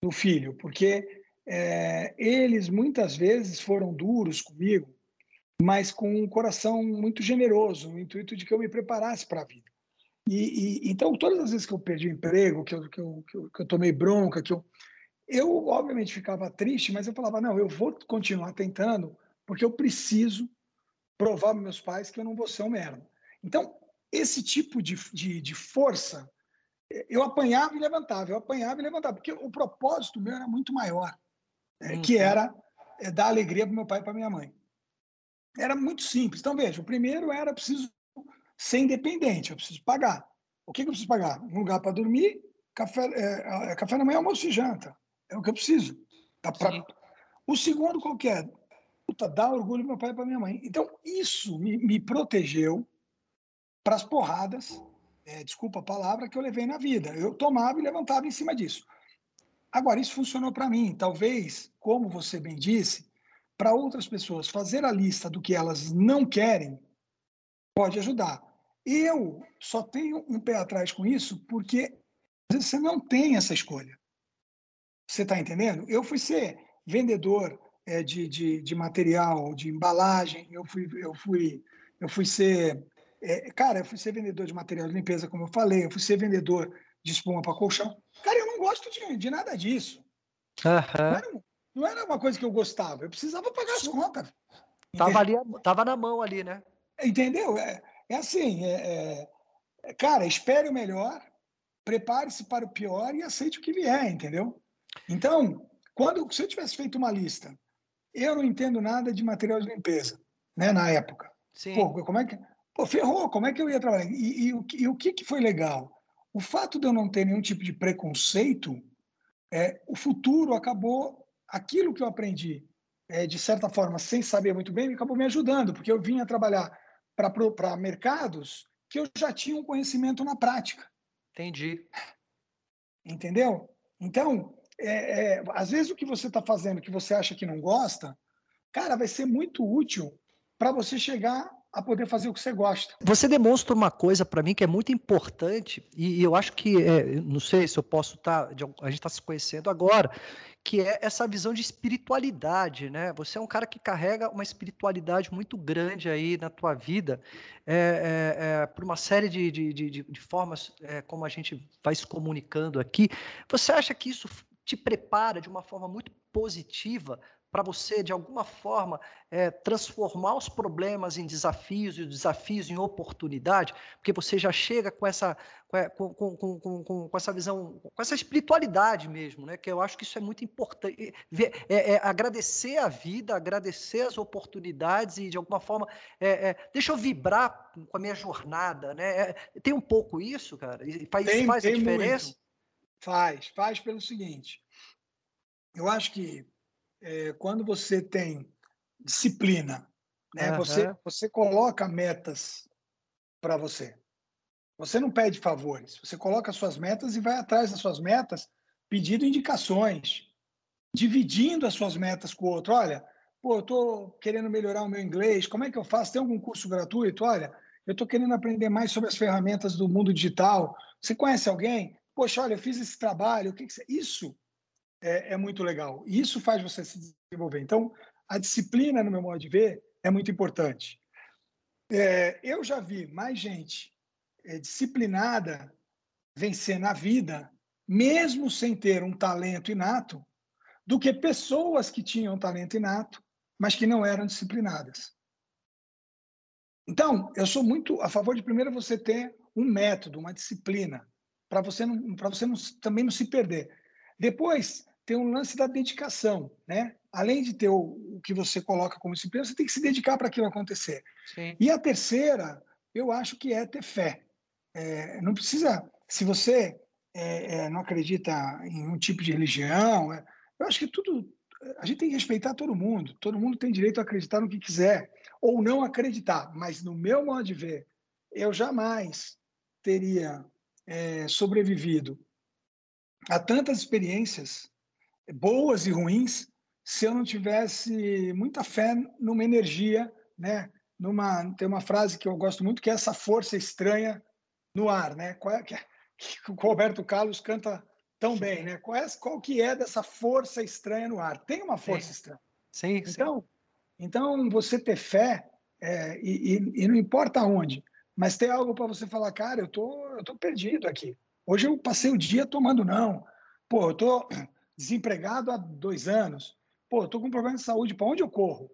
no filho, porque é, eles muitas vezes foram duros comigo, mas com um coração muito generoso, no intuito de que eu me preparasse para a vida. E, e, então, todas as vezes que eu perdi o emprego, que eu, que eu, que eu, que eu tomei bronca, que eu, eu obviamente ficava triste, mas eu falava, não, eu vou continuar tentando, porque eu preciso provar para meus pais que eu não vou ser um merda. Então, esse tipo de, de, de força, eu apanhava e levantava, eu apanhava e levantava, porque o propósito meu era muito maior, né, que uhum. era é, dar alegria para meu pai e para minha mãe era muito simples. Então, veja, o primeiro era preciso ser independente, eu preciso pagar. O que, que eu preciso pagar? Um lugar para dormir, café, é, é, café da manhã, almoço e janta. É o que eu preciso. Tá pra... O segundo qualquer, puta, dá orgulho meu pai e para minha mãe. Então, isso me, me protegeu para as porradas, é, desculpa a palavra, que eu levei na vida. Eu tomava e levantava em cima disso. Agora, isso funcionou para mim. Talvez, como você bem disse, para outras pessoas fazer a lista do que elas não querem pode ajudar. Eu só tenho um pé atrás com isso porque às vezes você não tem essa escolha. Você está entendendo? Eu fui ser vendedor é, de, de, de, material, de embalagem, eu fui, eu fui, eu fui ser. É, cara, eu fui ser vendedor de material de limpeza, como eu falei, eu fui ser vendedor de espuma para colchão. Cara, eu não gosto de, de nada disso. Uhum. Não era uma coisa que eu gostava, eu precisava pagar as contas. Tava, ali, tava na mão ali, né? Entendeu? É, é assim, é, é, cara, espere o melhor, prepare-se para o pior e aceite o que vier, entendeu? Então, quando se eu tivesse feito uma lista, eu não entendo nada de material de limpeza, né, na época. Sim. Pô, como é que... Pô, ferrou, como é que eu ia trabalhar? E, e, e o que, que foi legal? O fato de eu não ter nenhum tipo de preconceito, é, o futuro acabou aquilo que eu aprendi, é, de certa forma, sem saber muito bem, acabou me ajudando, porque eu vinha trabalhar para mercados que eu já tinha um conhecimento na prática. Entendi. Entendeu? Então, é, é, às vezes o que você está fazendo que você acha que não gosta, cara, vai ser muito útil para você chegar a poder fazer o que você gosta. Você demonstra uma coisa para mim que é muito importante, e, eu acho que, é, não sei se eu posso estar, tá, a gente está se conhecendo agora, que é essa visão de espiritualidade, né? Você é um cara que carrega uma espiritualidade muito grande aí na tua vida, é, é, é por uma série de, de, de, de formas é, como a gente vai se comunicando aqui. Você acha que isso te prepara de uma forma muito positiva para você, de alguma forma, é, transformar os problemas em desafios e os desafios em oportunidade, porque você já chega com essa, com, com, com, com, essa visão, com essa espiritualidade mesmo, né? que eu acho que isso é muito importante. É, é, agradecer a vida, agradecer as oportunidades e, de alguma forma, é, é, deixa eu vibrar com a minha jornada. Né? É, tem um pouco isso, cara? E faz, tem, faz tem a diferença? Muito. Faz, faz pelo seguinte. Eu acho que é, quando você tem disciplina, né? Uhum. Você você coloca metas para você. Você não pede favores. Você coloca suas metas e vai atrás das suas metas, pedindo indicações, dividindo as suas metas com o outro. Olha, pô, eu estou querendo melhorar o meu inglês, como é que eu faço? Tem algum curso gratuito? Olha, eu estou querendo aprender mais sobre as ferramentas do mundo digital. Você conhece alguém? Poxa, olha, eu fiz esse trabalho. O que, que você... Isso é, é, muito legal. E isso faz você se desenvolver. Então, a disciplina, no meu modo de ver, é muito importante. É, eu já vi mais gente é, disciplinada vencer na vida, mesmo sem ter um talento inato, do que pessoas que tinham talento inato, mas que não eram disciplinadas. Então, eu sou muito a favor de primeiro você ter um método, uma disciplina, para você não, você não, também não se perder. Depois tem um lance da dedicação, né? Além de ter o, o que você coloca como disciplina, você tem que se dedicar para aquilo acontecer. Sim. E a terceira, eu acho que é ter fé. É, não precisa, se você é, é, não acredita em um tipo de religião, é, eu acho que tudo, a gente tem que respeitar todo mundo. Todo mundo tem direito a acreditar no que quiser ou não acreditar. Mas no meu modo de ver, eu jamais teria é, sobrevivido a tantas experiências boas e ruins se eu não tivesse muita fé numa energia, né? Numa tem uma frase que eu gosto muito que é essa força estranha no ar, né? Qual é que, que o Roberto Carlos canta tão bem, né? Qual, é, qual que é dessa força estranha no ar? Tem uma força sim. estranha. Sim, então, sim. Então, você ter fé, é, e, e, e, não importa onde, mas ter algo para você falar, cara, eu tô, eu tô perdido aqui. Hoje eu passei o dia tomando não. Pô, eu tô desempregado há dois anos. Pô, tô com um problema de saúde, para onde eu corro?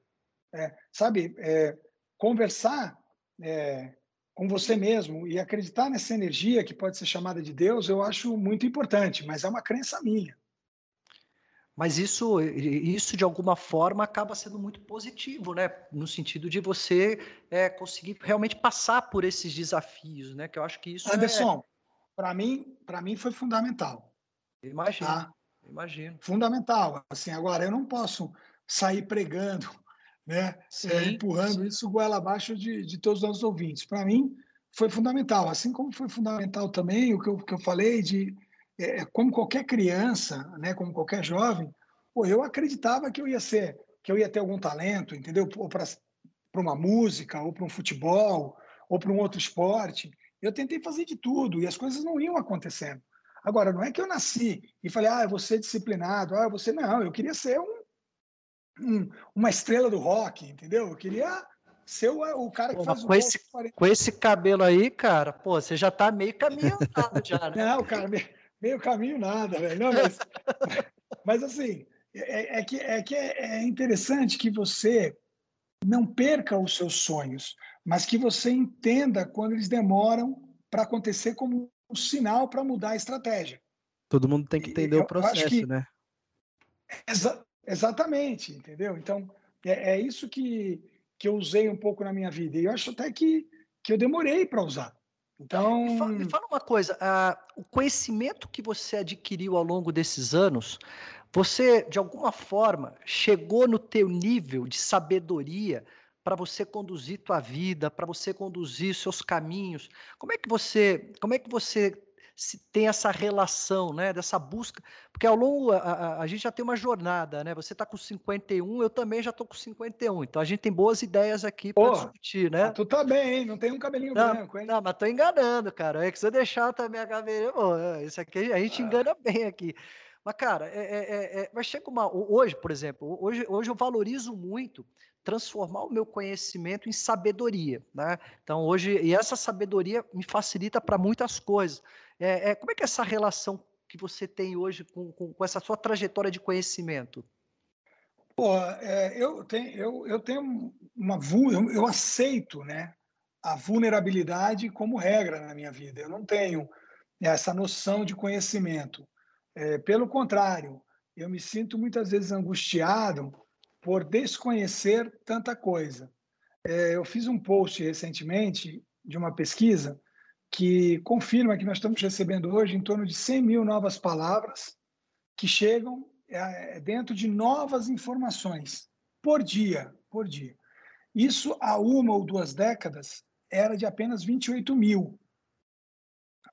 É, sabe, é, conversar é, com você mesmo e acreditar nessa energia que pode ser chamada de Deus, eu acho muito importante, mas é uma crença minha. Mas isso, isso de alguma forma acaba sendo muito positivo, né? No sentido de você é, conseguir realmente passar por esses desafios, né? Que eu acho que isso. É Anderson, é... para mim, para mim foi fundamental. Imagino, tá? Imagino. Fundamental. Assim, agora eu não posso sair pregando, né? Sim, é, empurrando sim. isso goela abaixo de, de todos os nossos ouvintes. Para mim foi fundamental, assim como foi fundamental também o que eu, que eu falei de é, é, como qualquer criança, né, como qualquer jovem, pô, eu acreditava que eu ia ser, que eu ia ter algum talento, entendeu? Ou para uma música, ou para um futebol, ou para um outro esporte. Eu tentei fazer de tudo e as coisas não iam acontecendo. Agora, não é que eu nasci e falei, ah, eu vou ser disciplinado, ah, você não, eu queria ser um, um, uma estrela do rock, entendeu? Eu queria ser o, o cara que pô, faz o com esse, com esse cabelo aí, cara, pô, você já tá meio caminhando já, né? Não, cara, meio caminho nada, velho. Não, mas, mas assim, é, é, que, é que é interessante que você não perca os seus sonhos, mas que você entenda quando eles demoram para acontecer como um sinal para mudar a estratégia. Todo mundo tem que entender eu, o processo, que, né? Exa exatamente, entendeu? Então, é, é, isso que, que eu usei um pouco na minha vida. E eu acho até que, que eu demorei para usar. Então. Me fala, me fala uma coisa: uh, o conhecimento que você adquiriu ao longo desses anos, você, de alguma forma, chegou no teu nível de sabedoria para você conduzir tua vida, para você conduzir seus caminhos? Como é que você, como é que você tem essa relação, né, dessa busca, porque ao longo a, a, a gente já tem uma jornada, né? Você está com 51, eu também já estou com 51, então a gente tem boas ideias aqui para discutir, né? Tu tá bem, hein? Não tem um cabelinho não, branco, hein? Não, mas tô enganando, cara. É que se eu deixar também a cabelinha, bom, é, aqui a gente ah. engana bem aqui. Mas, cara, é, é, é, mas chega uma. Hoje, por exemplo, hoje, hoje eu valorizo muito transformar o meu conhecimento em sabedoria, né? Então hoje e essa sabedoria me facilita para muitas coisas. É, é, como é que é essa relação que você tem hoje com, com, com essa sua trajetória de conhecimento? Pô, é, eu, tenho, eu, eu tenho uma eu, eu aceito, né, a vulnerabilidade como regra na minha vida. Eu não tenho essa noção de conhecimento. É, pelo contrário, eu me sinto muitas vezes angustiado por desconhecer tanta coisa. É, eu fiz um post recentemente de uma pesquisa que confirma que nós estamos recebendo hoje em torno de 100 mil novas palavras que chegam é, dentro de novas informações por dia, por dia. Isso há uma ou duas décadas era de apenas 28 mil,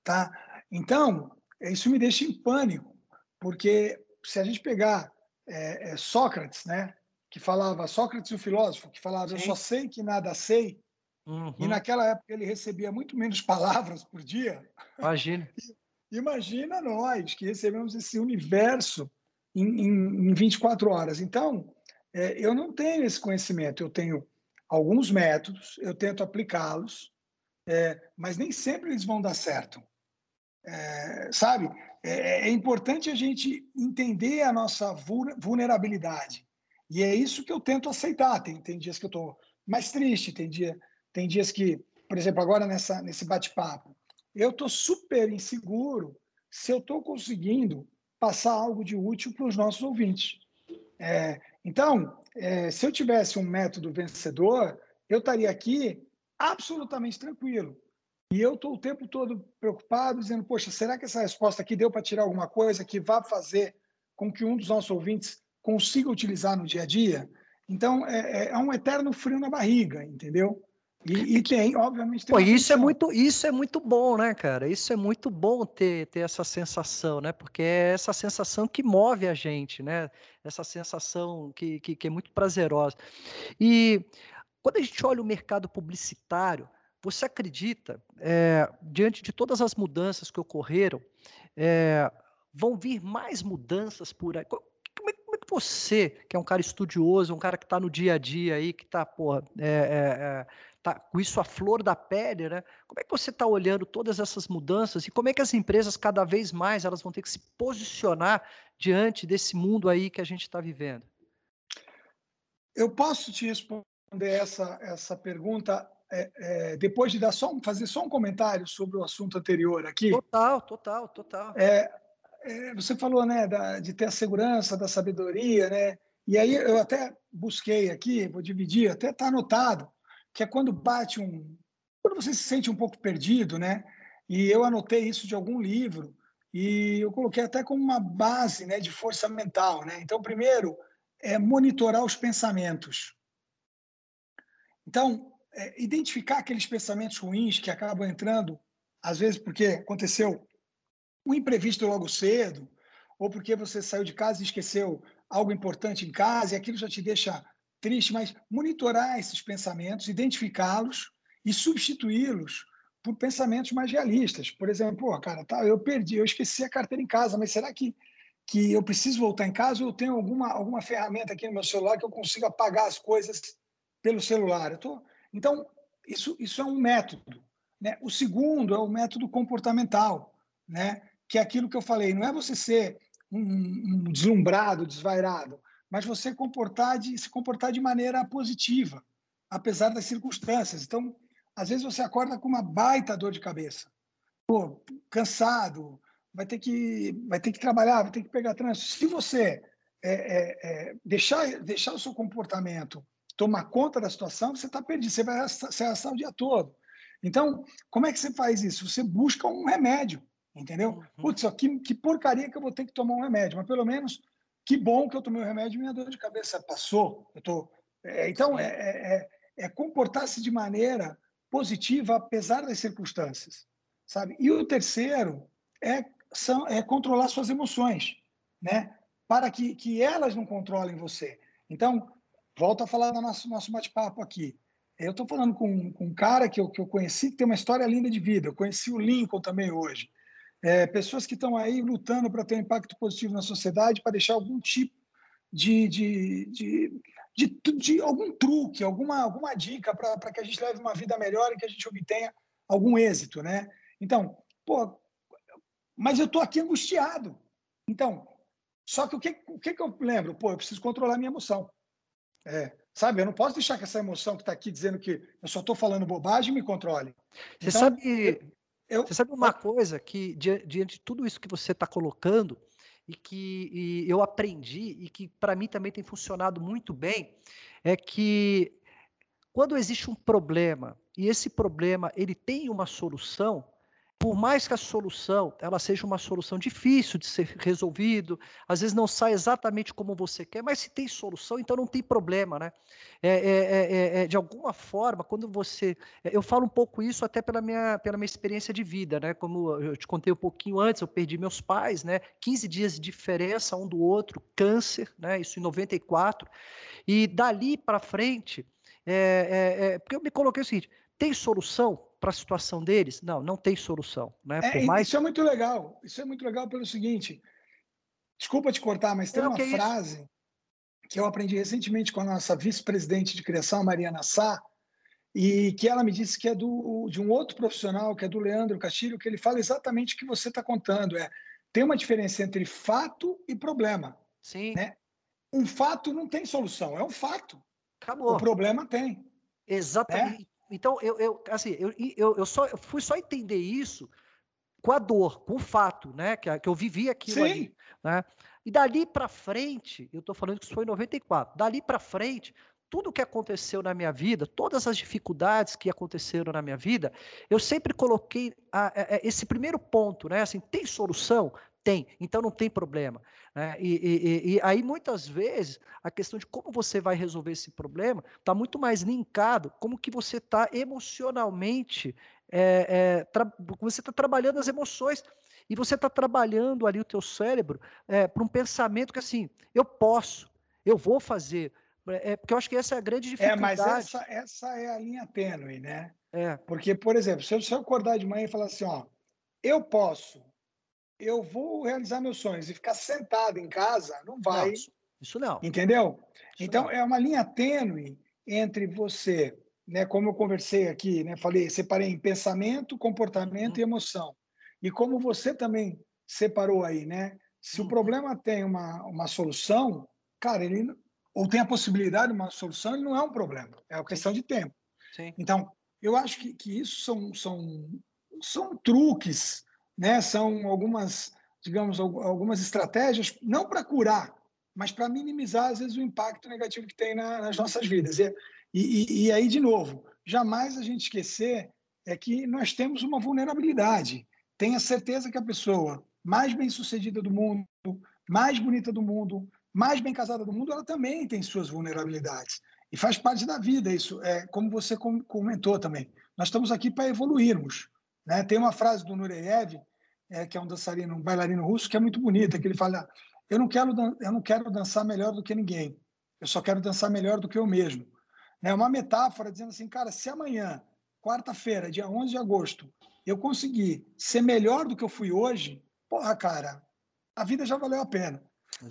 tá? Então isso me deixa em pânico, porque se a gente pegar é, é, Sócrates, né, que falava, Sócrates o filósofo, que falava, Sim. eu só sei que nada sei, uhum. e naquela época ele recebia muito menos palavras por dia. Imagina. Imagina nós, que recebemos esse universo em, em, em 24 horas. Então, é, eu não tenho esse conhecimento, eu tenho alguns métodos, eu tento aplicá-los, é, mas nem sempre eles vão dar certo. É, sabe? É, é, importante a gente entender a nossa vulnerabilidade. E é isso que eu tento aceitar. Tem, tem dias que eu estou mais triste, tem, dia, tem dias que, por exemplo, agora nessa, nesse bate-papo, eu estou super inseguro se eu estou conseguindo passar algo de útil para os nossos ouvintes. É, então, é, se eu tivesse um método vencedor, eu estaria aqui absolutamente tranquilo. E eu estou o tempo todo preocupado, dizendo: poxa, será que essa resposta aqui deu para tirar alguma coisa que vá fazer com que um dos nossos ouvintes consiga utilizar no dia a dia? Então, é, é, é um eterno frio na barriga, entendeu? E, e tem, obviamente, tem Pô, isso é muito, isso é muito bom, né, cara? Isso é muito bom ter, ter essa sensação, né? Porque é essa sensação que move a gente, né? Essa sensação que, que, que é muito prazerosa. E quando a gente olha o mercado publicitário, você acredita, é, diante de todas as mudanças que ocorreram, é, vão vir mais mudanças por aí? Como é, como é, que você, que é um cara estudioso, um cara que está no dia a dia aí, que está, porra, é, tá com isso à flor da pele, né? Como é que você está olhando todas essas mudanças e como é que as empresas cada vez mais elas vão ter que se posicionar diante desse mundo aí que a gente está vivendo? Eu posso te responder essa essa pergunta é, é, depois de dar só fazer só um comentário sobre o assunto anterior aqui. Total, total, total. É, é, você falou, né, da, de ter a segurança, da sabedoria, né? E aí eu até busquei aqui, vou dividir, até está anotado, que é quando bate um, quando você se sente um pouco perdido, né? E eu anotei isso de algum livro e eu coloquei até como uma base, né, de força mental, né? Então, primeiro é monitorar os pensamentos. Então, é, identificar aqueles pensamentos ruins que acabam entrando, às vezes porque aconteceu um imprevisto logo cedo, ou porque você saiu de casa e esqueceu algo importante em casa e aquilo já te deixa triste, mas monitorar esses pensamentos, identificá-los e substituí-los por pensamentos mais realistas. Por exemplo, pô, cara, tá, eu perdi, eu esqueci a carteira em casa, mas será que que eu preciso voltar em casa ou eu tenho alguma alguma ferramenta aqui no meu celular que eu consiga apagar as coisas pelo celular? Eu tô então, isso, isso é um método. Né? O segundo é o método comportamental, né? que é aquilo que eu falei, não é você ser um, um deslumbrado, desvairado, mas você comportar de, se comportar de maneira positiva, apesar das circunstâncias. Então, às vezes você acorda com uma baita dor de cabeça, Pô, cansado, vai ter que vai ter que trabalhar, vai ter que pegar trânsito. Se você é, é, é, deixar deixar o seu comportamento tomar conta da situação, você está perdido, você vai se arrastar o dia todo. Então, como é que você faz isso? Você busca um remédio, entendeu? Uhum. Putz, que, que porcaria que eu vou ter que tomar um remédio, mas pelo menos que bom que eu tomei o um remédio e minha dor de cabeça passou. Eu tô, é, então, é, é, é, é comportar-se de maneira positiva, apesar das circunstâncias, sabe? E o terceiro é, são, é controlar suas emoções, né? Para que, que elas não controlem você. Então, volto a falar no nosso, nosso bate-papo aqui. Eu estou falando com, com um cara que eu, que eu conheci que tem uma história linda de vida. Eu conheci o Lincoln também hoje. É, pessoas que estão aí lutando para ter um impacto positivo na sociedade, para deixar algum tipo de, de, de, de, de algum truque, alguma, alguma dica para que a gente leve uma vida melhor e que a gente obtenha algum êxito, né? Então, pô, mas eu estou aqui angustiado. Então, só que o que, o que, que eu lembro? Pô, eu preciso controlar minha emoção. É, sabe, eu não posso deixar que essa emoção que está aqui dizendo que eu só estou falando bobagem me controle. Você então, sabe, eu, você sabe uma coisa que diante de tudo isso que você está colocando e que e eu aprendi e que para mim também tem funcionado muito bem é que quando existe um problema e esse problema ele tem uma solução, por mais que a solução ela seja uma solução difícil de ser resolvido, às vezes não sai exatamente como você quer, mas se tem solução, então não tem problema, né? É, é, é, é de alguma forma, quando você, eu falo um pouco isso até pela minha, pela minha experiência de vida, né? Como eu te contei um pouquinho antes, eu perdi meus pais, né? 15 dias de diferença um do outro, câncer, né? Isso em 94, e dali para frente, é, é, porque eu me coloquei o seguinte: tem solução? para a situação deles? Não, não tem solução. Né? É, mais... Isso é muito legal. Isso é muito legal pelo seguinte. Desculpa te cortar, mas tem não, uma que frase é que eu aprendi recentemente com a nossa vice-presidente de criação, Mariana Sá, e que ela me disse que é do, de um outro profissional, que é do Leandro Castilho, que ele fala exatamente o que você está contando. É, tem uma diferença entre fato e problema. Sim. Né? Um fato não tem solução, é um fato. Acabou. O problema tem. Exatamente. Né? Então, eu, eu assim, eu, eu, eu, só, eu fui só entender isso com a dor, com o fato, né? Que, que eu vivi aquilo Sim. ali. Né? E dali para frente, eu estou falando que isso foi em 94, dali para frente, tudo que aconteceu na minha vida, todas as dificuldades que aconteceram na minha vida, eu sempre coloquei a, a, a, esse primeiro ponto, né? Assim, tem solução? Tem, então não tem problema. Né? E, e, e, aí, muitas vezes, a questão de como você vai resolver esse problema está muito mais linkado como que você está emocionalmente, é, é, você está trabalhando as emoções e você está trabalhando ali o teu cérebro é, para um pensamento que assim, eu posso, eu vou fazer, é, porque eu acho que essa é a grande dificuldade. É, mas essa, essa é a linha tênue, né? É. Porque, por exemplo, se eu, se eu acordar de manhã e falar assim, ó, eu posso, eu vou realizar meus sonhos e ficar sentado em casa, não vai. Não, isso, isso, não. Entendeu? Isso então, não. é uma linha tênue entre você, né, como eu conversei aqui, né, falei, separei em pensamento, comportamento uhum. e emoção. E como você também separou aí, né? Se uhum. o problema tem uma, uma solução, cara, ele ou tem a possibilidade de uma solução, ele não é um problema, é uma questão de tempo. Sim. Então, eu acho que, que isso são, são, são truques né? São algumas, digamos, algumas estratégias não para curar, mas para minimizar às vezes o impacto negativo que tem na, nas nossas vidas. E, e, e aí de novo, jamais a gente esquecer é que nós temos uma vulnerabilidade. Tenha certeza que a pessoa mais bem sucedida do mundo, mais bonita do mundo, mais bem casada do mundo, ela também tem suas vulnerabilidades. E faz parte da vida isso, é como você comentou também. Nós estamos aqui para evoluirmos. Né? Tem uma frase do Nureyev, é, que é um dançarino, um bailarino russo, que é muito bonita, que ele fala: eu não quero, eu não quero dançar melhor do que ninguém, eu só quero dançar melhor do que eu mesmo. É uma metáfora dizendo assim, cara, se amanhã, quarta-feira, dia 11 de agosto, eu conseguir ser melhor do que eu fui hoje, porra, cara, a vida já valeu a pena.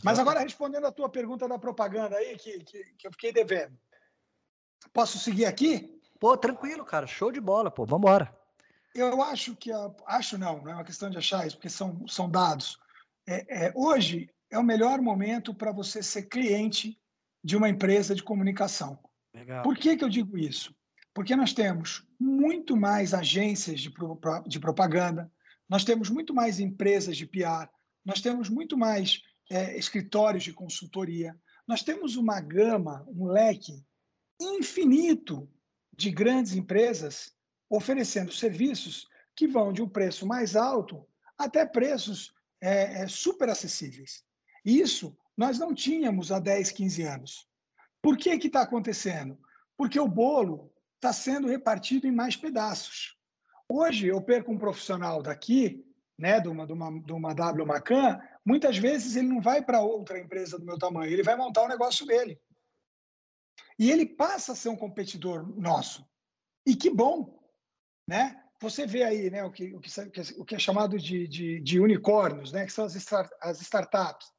Mas agora, respondendo a tua pergunta da propaganda aí, que, que, que eu fiquei devendo. Posso seguir aqui? Pô, tranquilo, cara. Show de bola, pô. Vambora. Eu acho que a, acho não, não é uma questão de achar isso, porque são, são dados. É, é, hoje é o melhor momento para você ser cliente de uma empresa de comunicação. Legal. Por que, que eu digo isso? Porque nós temos muito mais agências de, de propaganda, nós temos muito mais empresas de PR, nós temos muito mais é, escritórios de consultoria, nós temos uma gama, um leque infinito de grandes empresas oferecendo serviços que vão de um preço mais alto até preços é, é, super acessíveis. Isso nós não tínhamos há 10, 15 anos. Por que está acontecendo? Porque o bolo está sendo repartido em mais pedaços. Hoje, eu perco um profissional daqui, né, de uma, de uma, de uma W Macan, muitas vezes ele não vai para outra empresa do meu tamanho, ele vai montar o um negócio dele. E ele passa a ser um competidor nosso. E que bom, né? Você vê aí né, o, que, o, que, o que é chamado de, de, de unicórnios, né, que são as, start, as startups.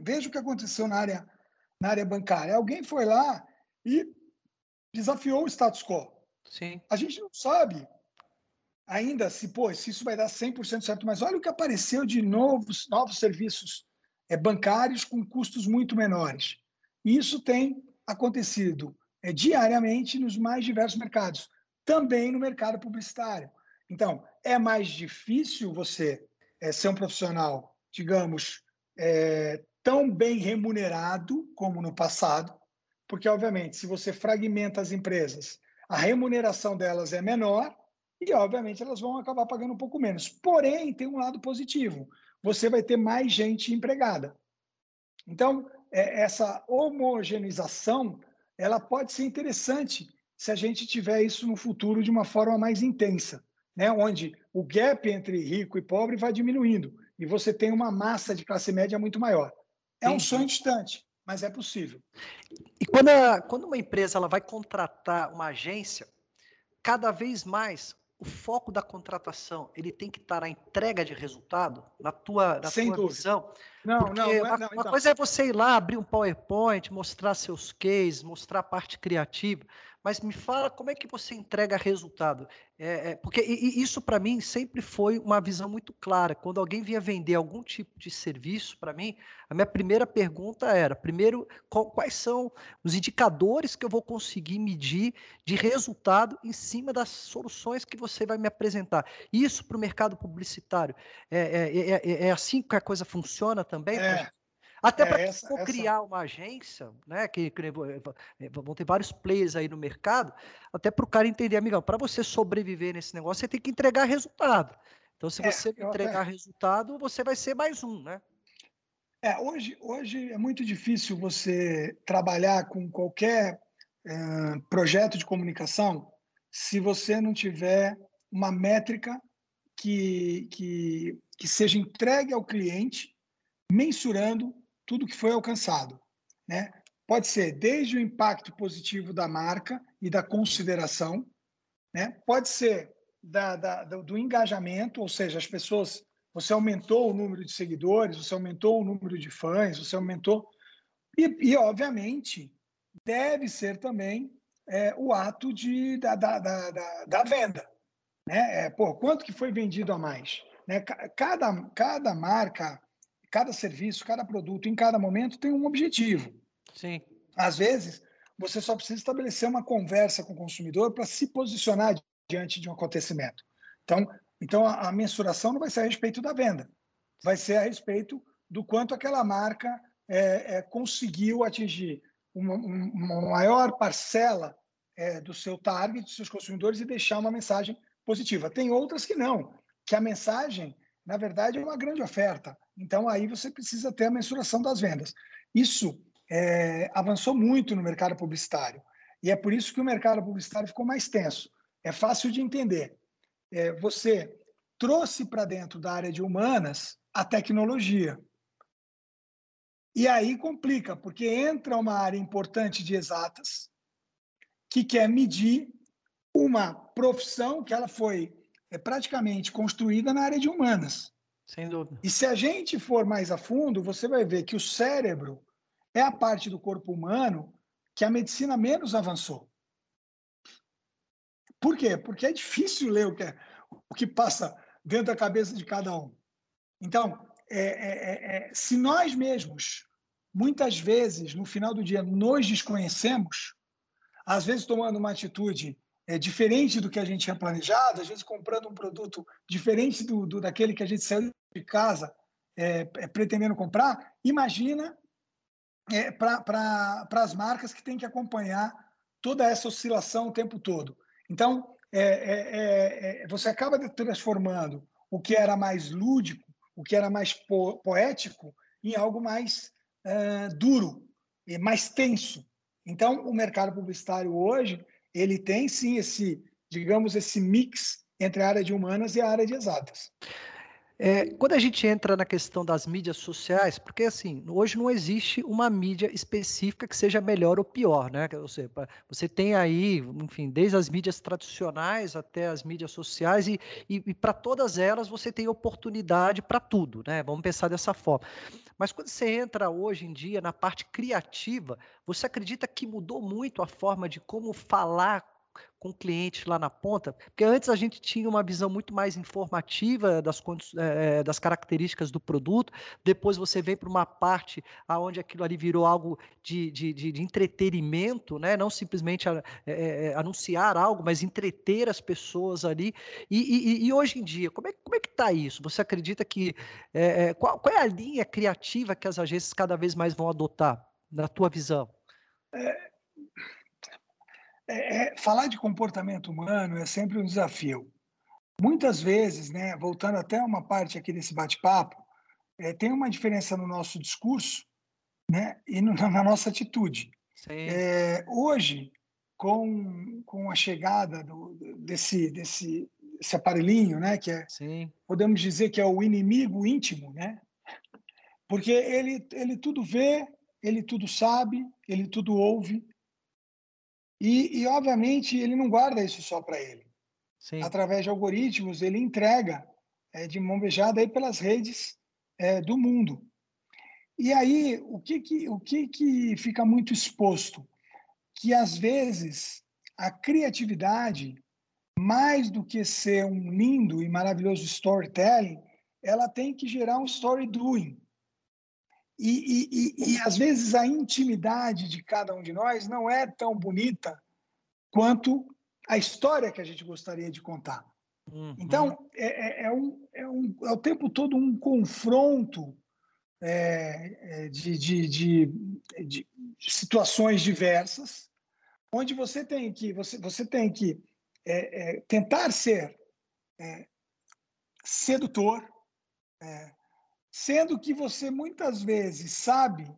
Veja o que aconteceu na área, na área bancária. Alguém foi lá e desafiou o status quo. Sim. A gente não sabe ainda se, pô, se isso vai dar 100% certo, mas olha o que apareceu de novos, novos serviços é, bancários com custos muito menores. E isso tem acontecido é, diariamente nos mais diversos mercados também no mercado publicitário. Então, é mais difícil você é, ser um profissional, digamos, é, tão bem remunerado como no passado, porque, obviamente, se você fragmenta as empresas, a remuneração delas é menor, e, obviamente, elas vão acabar pagando um pouco menos. Porém, tem um lado positivo: você vai ter mais gente empregada. Então, é, essa homogeneização ela pode ser interessante se a gente tiver isso no futuro de uma forma mais intensa, né? onde o gap entre rico e pobre vai diminuindo e você tem uma massa de classe média muito maior. É um sonho distante, mas é possível. E quando, a, quando uma empresa ela vai contratar uma agência, cada vez mais o foco da contratação ele tem que estar na entrega de resultado, na tua, na Sem tua dúvida. visão. Não, Porque não, uma, não, uma então. coisa é você ir lá, abrir um PowerPoint, mostrar seus cases, mostrar a parte criativa, mas me fala como é que você entrega resultado. É, é, porque isso para mim sempre foi uma visão muito clara. Quando alguém vinha vender algum tipo de serviço para mim, a minha primeira pergunta era: primeiro, qual- quais são os indicadores que eu vou conseguir medir de resultado em cima das soluções que você vai me apresentar? Isso para o mercado publicitário é, é, é, é- é assim que a coisa funciona também? É? Até é para essa, for essa. criar uma agência, né? Que, que eh, eh, vão ter vários players aí no mercado, até para o cara entender, amigão, para você sobreviver nesse negócio, você tem que entregar resultado. Então, se É, você eu entregar até. resultado, você vai ser mais um, né? É, hoje, hoje é muito difícil você trabalhar com qualquer eh, projeto de comunicação se você não tiver uma métrica que, que, que seja entregue ao cliente, mensurando tudo que foi alcançado. Né? Pode ser desde o impacto positivo da marca e da consideração, né? pode ser da, da, do, engajamento, ou seja, as pessoas. Você aumentou o número de seguidores, você aumentou o número de fãs, você aumentou. E, e obviamente, deve ser também é, o ato de, da, da, da, da, da venda. Né? É, pô, quanto que foi vendido a mais? Né? Ca- Cada, cada marca, cada serviço, cada produto, em cada momento tem um objetivo. Sim. Às vezes, você só precisa estabelecer uma conversa com o consumidor para se posicionar diante de um acontecimento. Então, então a, a mensuração não vai ser a respeito da venda, vai ser a respeito do quanto aquela marca é, é, conseguiu atingir uma, uma maior parcela é, do seu target, dos seus consumidores e deixar uma mensagem positiva. Tem outras que não, que a mensagem, na verdade, é uma grande oferta. Então, aí você precisa ter a mensuração das vendas. Isso é, avançou muito no mercado publicitário. E é por isso que o mercado publicitário ficou mais tenso. É fácil de entender. É, você trouxe para dentro da área de humanas a tecnologia. E aí complica, porque entra uma área importante de exatas que quer medir uma profissão que ela foi é, praticamente construída na área de humanas. Sem dúvida. E se a gente for mais a fundo, você vai ver que o cérebro é a parte do corpo humano que a medicina menos avançou. Por quê? Porque é difícil ler o que, é, o que passa dentro da cabeça de cada um. Então, é, é, é, se nós mesmos, muitas vezes, no final do dia, nos desconhecemos, às vezes tomando uma atitude é, diferente do que a gente tinha planejado, às vezes comprando um produto diferente do, do daquele que a gente saiu de casa é, pretendendo comprar, imagina é, para as marcas que têm que acompanhar toda essa oscilação o tempo todo. Então, é, é, você acaba transformando o que era mais lúdico, o que era mais po poético, em algo mais duro, mais tenso. Então, o mercado publicitário hoje, ele tem sim esse, digamos, esse mix entre a área de humanas e a área de exatas. É, quando a gente entra na questão das mídias sociais, porque assim, hoje não existe uma mídia específica que seja melhor ou pior, né? Você, tem aí, enfim, desde as mídias tradicionais até as mídias sociais, e, e, e para todas elas você tem oportunidade para tudo, né? Vamos pensar dessa forma. Mas quando você entra hoje em dia na parte criativa, você acredita que mudou muito a forma de como falar com o cliente lá na ponta, porque antes a gente tinha uma visão muito mais informativa das, é, das características do produto, depois você vem para uma parte aonde aquilo ali virou algo de, de, de, de entretenimento, né? não simplesmente a, é, anunciar algo, mas entreter as pessoas ali. E, e, e hoje em dia, como é, como é que está isso? Você acredita que é, qual, qual é a linha criativa que as agências cada vez mais vão adotar, na tua visão? É, é, falar de comportamento humano é sempre um desafio. muitas vezes, né, voltando até uma parte aqui desse bate-papo, é, tem uma diferença no nosso discurso né, e no, na nossa atitude. É, hoje, com, com a chegada do, desse, desse, desse aparelhinho, né, que é, Sim. podemos dizer que é o inimigo íntimo, né, porque ele, ele tudo vê, ele tudo sabe, ele tudo ouve, e, e obviamente ele não guarda isso só para ele. Sim. Através de algoritmos, ele entrega é, de mão beijada aí pelas redes é, do mundo. E aí, o que que, o que que fica muito exposto? Que, às vezes, a criatividade, mais do que ser um lindo e maravilhoso storytelling, ela tem que gerar um story doing. E, e, e, e, às vezes, a intimidade de cada um de nós não é tão bonita quanto a história que a gente gostaria de contar. Uhum. Então, é, é, é, um, é, um, é o tempo todo um confronto é, é, de, de, de, de, situações diversas, onde você tem que, você, você tem que é, é tentar ser sedutor, sendo que você muitas vezes sabe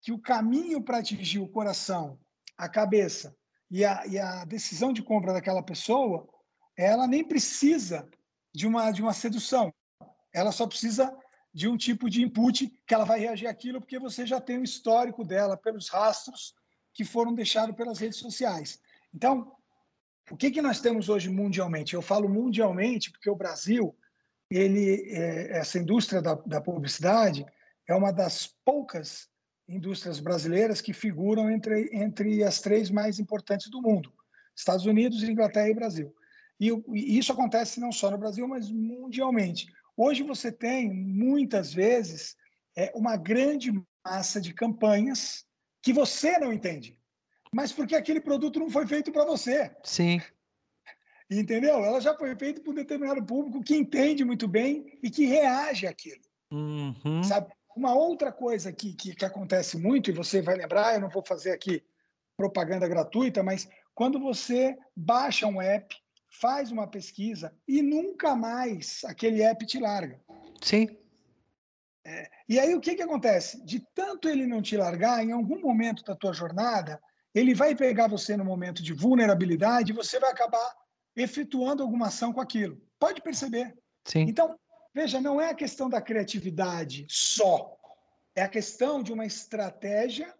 que o caminho para atingir o coração, a cabeça e a, e a decisão de compra daquela pessoa, ela nem precisa de uma, de uma sedução, ela só precisa de um tipo de input que ela vai reagir aquilo porque você já tem o histórico dela pelos rastros que foram deixados pelas redes sociais. Então, o que, que nós temos hoje mundialmente? Eu falo mundialmente porque o Brasil, ele, é, essa indústria da, da publicidade, é uma das poucas indústrias brasileiras que figuram entre, entre as três mais importantes do mundo: Estados Unidos, Inglaterra e Brasil. E, e isso acontece não só no Brasil, mas mundialmente. Hoje você tem, muitas vezes, é, uma grande massa de campanhas que você não entende, mas porque aquele produto não foi feito para você. Sim. Entendeu? Ela já foi feita por um determinado público que entende muito bem e que reage àquilo. Uhum. Sabe? Uma outra coisa que, que, que acontece muito, e você vai lembrar, eu não vou fazer aqui propaganda gratuita, mas quando você baixa um app faz uma pesquisa e nunca mais aquele app te larga. Sim. É, e aí o que, que acontece? De tanto ele não te largar, em algum momento da tua jornada, ele vai pegar você no momento de vulnerabilidade e você vai acabar efetuando alguma ação com aquilo. Pode perceber. Sim. Então, veja, não é a questão da criatividade só. É a questão de uma estratégia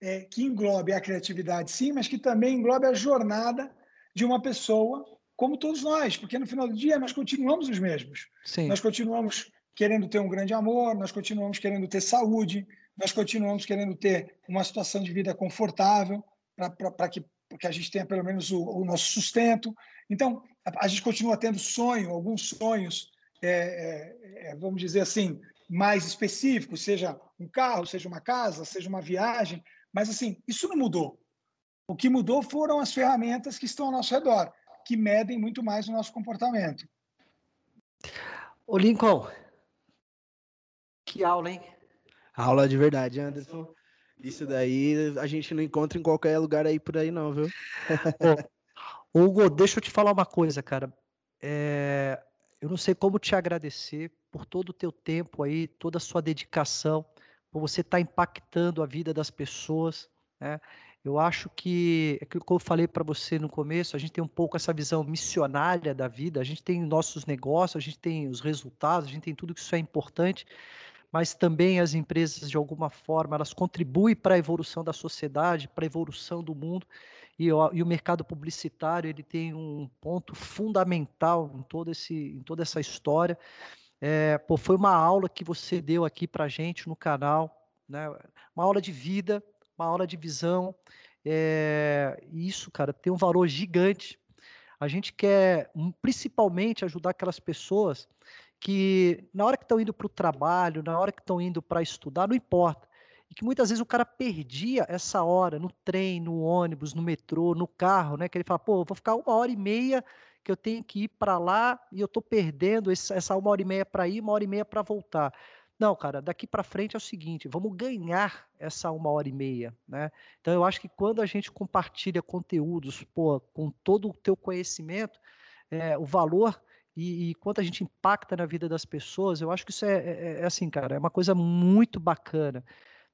é, que englobe a criatividade, sim, mas que também englobe a jornada de uma pessoa como todos nós, porque no final do dia nós continuamos os mesmos. Sim. Nós continuamos querendo ter um grande amor, nós continuamos querendo ter saúde, nós continuamos querendo ter uma situação de vida confortável para que, que a gente tenha pelo menos o, o, nosso sustento. Então, a, a, gente continua tendo sonho, alguns sonhos, é, é, é, vamos dizer assim, mais específicos, seja um carro, seja uma casa, seja uma viagem, mas assim, isso não mudou. O que mudou foram as ferramentas que estão ao nosso redor, que medem muito mais o nosso comportamento. Ô Lincoln, que aula, hein? Aula de verdade, Anderson. Isso daí a gente não encontra em qualquer lugar aí por aí, não, viu? Hugo, deixa eu te falar uma coisa, cara. É, eu não sei como te agradecer por todo o teu tempo aí, toda a sua dedicação, por você estar tá impactando a vida das pessoas, né? Eu acho que, é aquilo que eu falei para você no começo, a gente tem um pouco essa visão missionária da vida, a gente tem nossos negócios, a gente tem os resultados, a gente tem tudo que isso é importante, mas também as empresas, de alguma forma, elas contribuem para a evolução da sociedade, para a evolução do mundo, e, o, e o mercado publicitário ele tem um ponto fundamental em, todo esse, em toda essa história. É, pô, foi uma aula que você deu aqui para a gente no canal, né? uma aula de vida, uma aula de visão. É, isso, cara, tem um valor gigante. A gente quer, principalmente, ajudar aquelas pessoas que, na hora que estão indo para o trabalho, na hora que estão indo para estudar, não importa. E que muitas vezes o cara perdia essa hora no trem, no ônibus, no metrô, no carro, né? Que ele fala, pô, vou ficar uma hora e meia que eu tenho que ir para lá e eu estou perdendo essa uma hora e meia para ir, uma hora e meia para voltar. Não, cara, daqui para frente é o seguinte, vamos ganhar essa uma hora e meia, né? Então eu acho que quando a gente compartilha conteúdos, pô, com todo o teu conhecimento, é, o valor e, e quanto a gente impacta na vida das pessoas, eu acho que isso é, é, é assim, cara, é uma coisa muito bacana.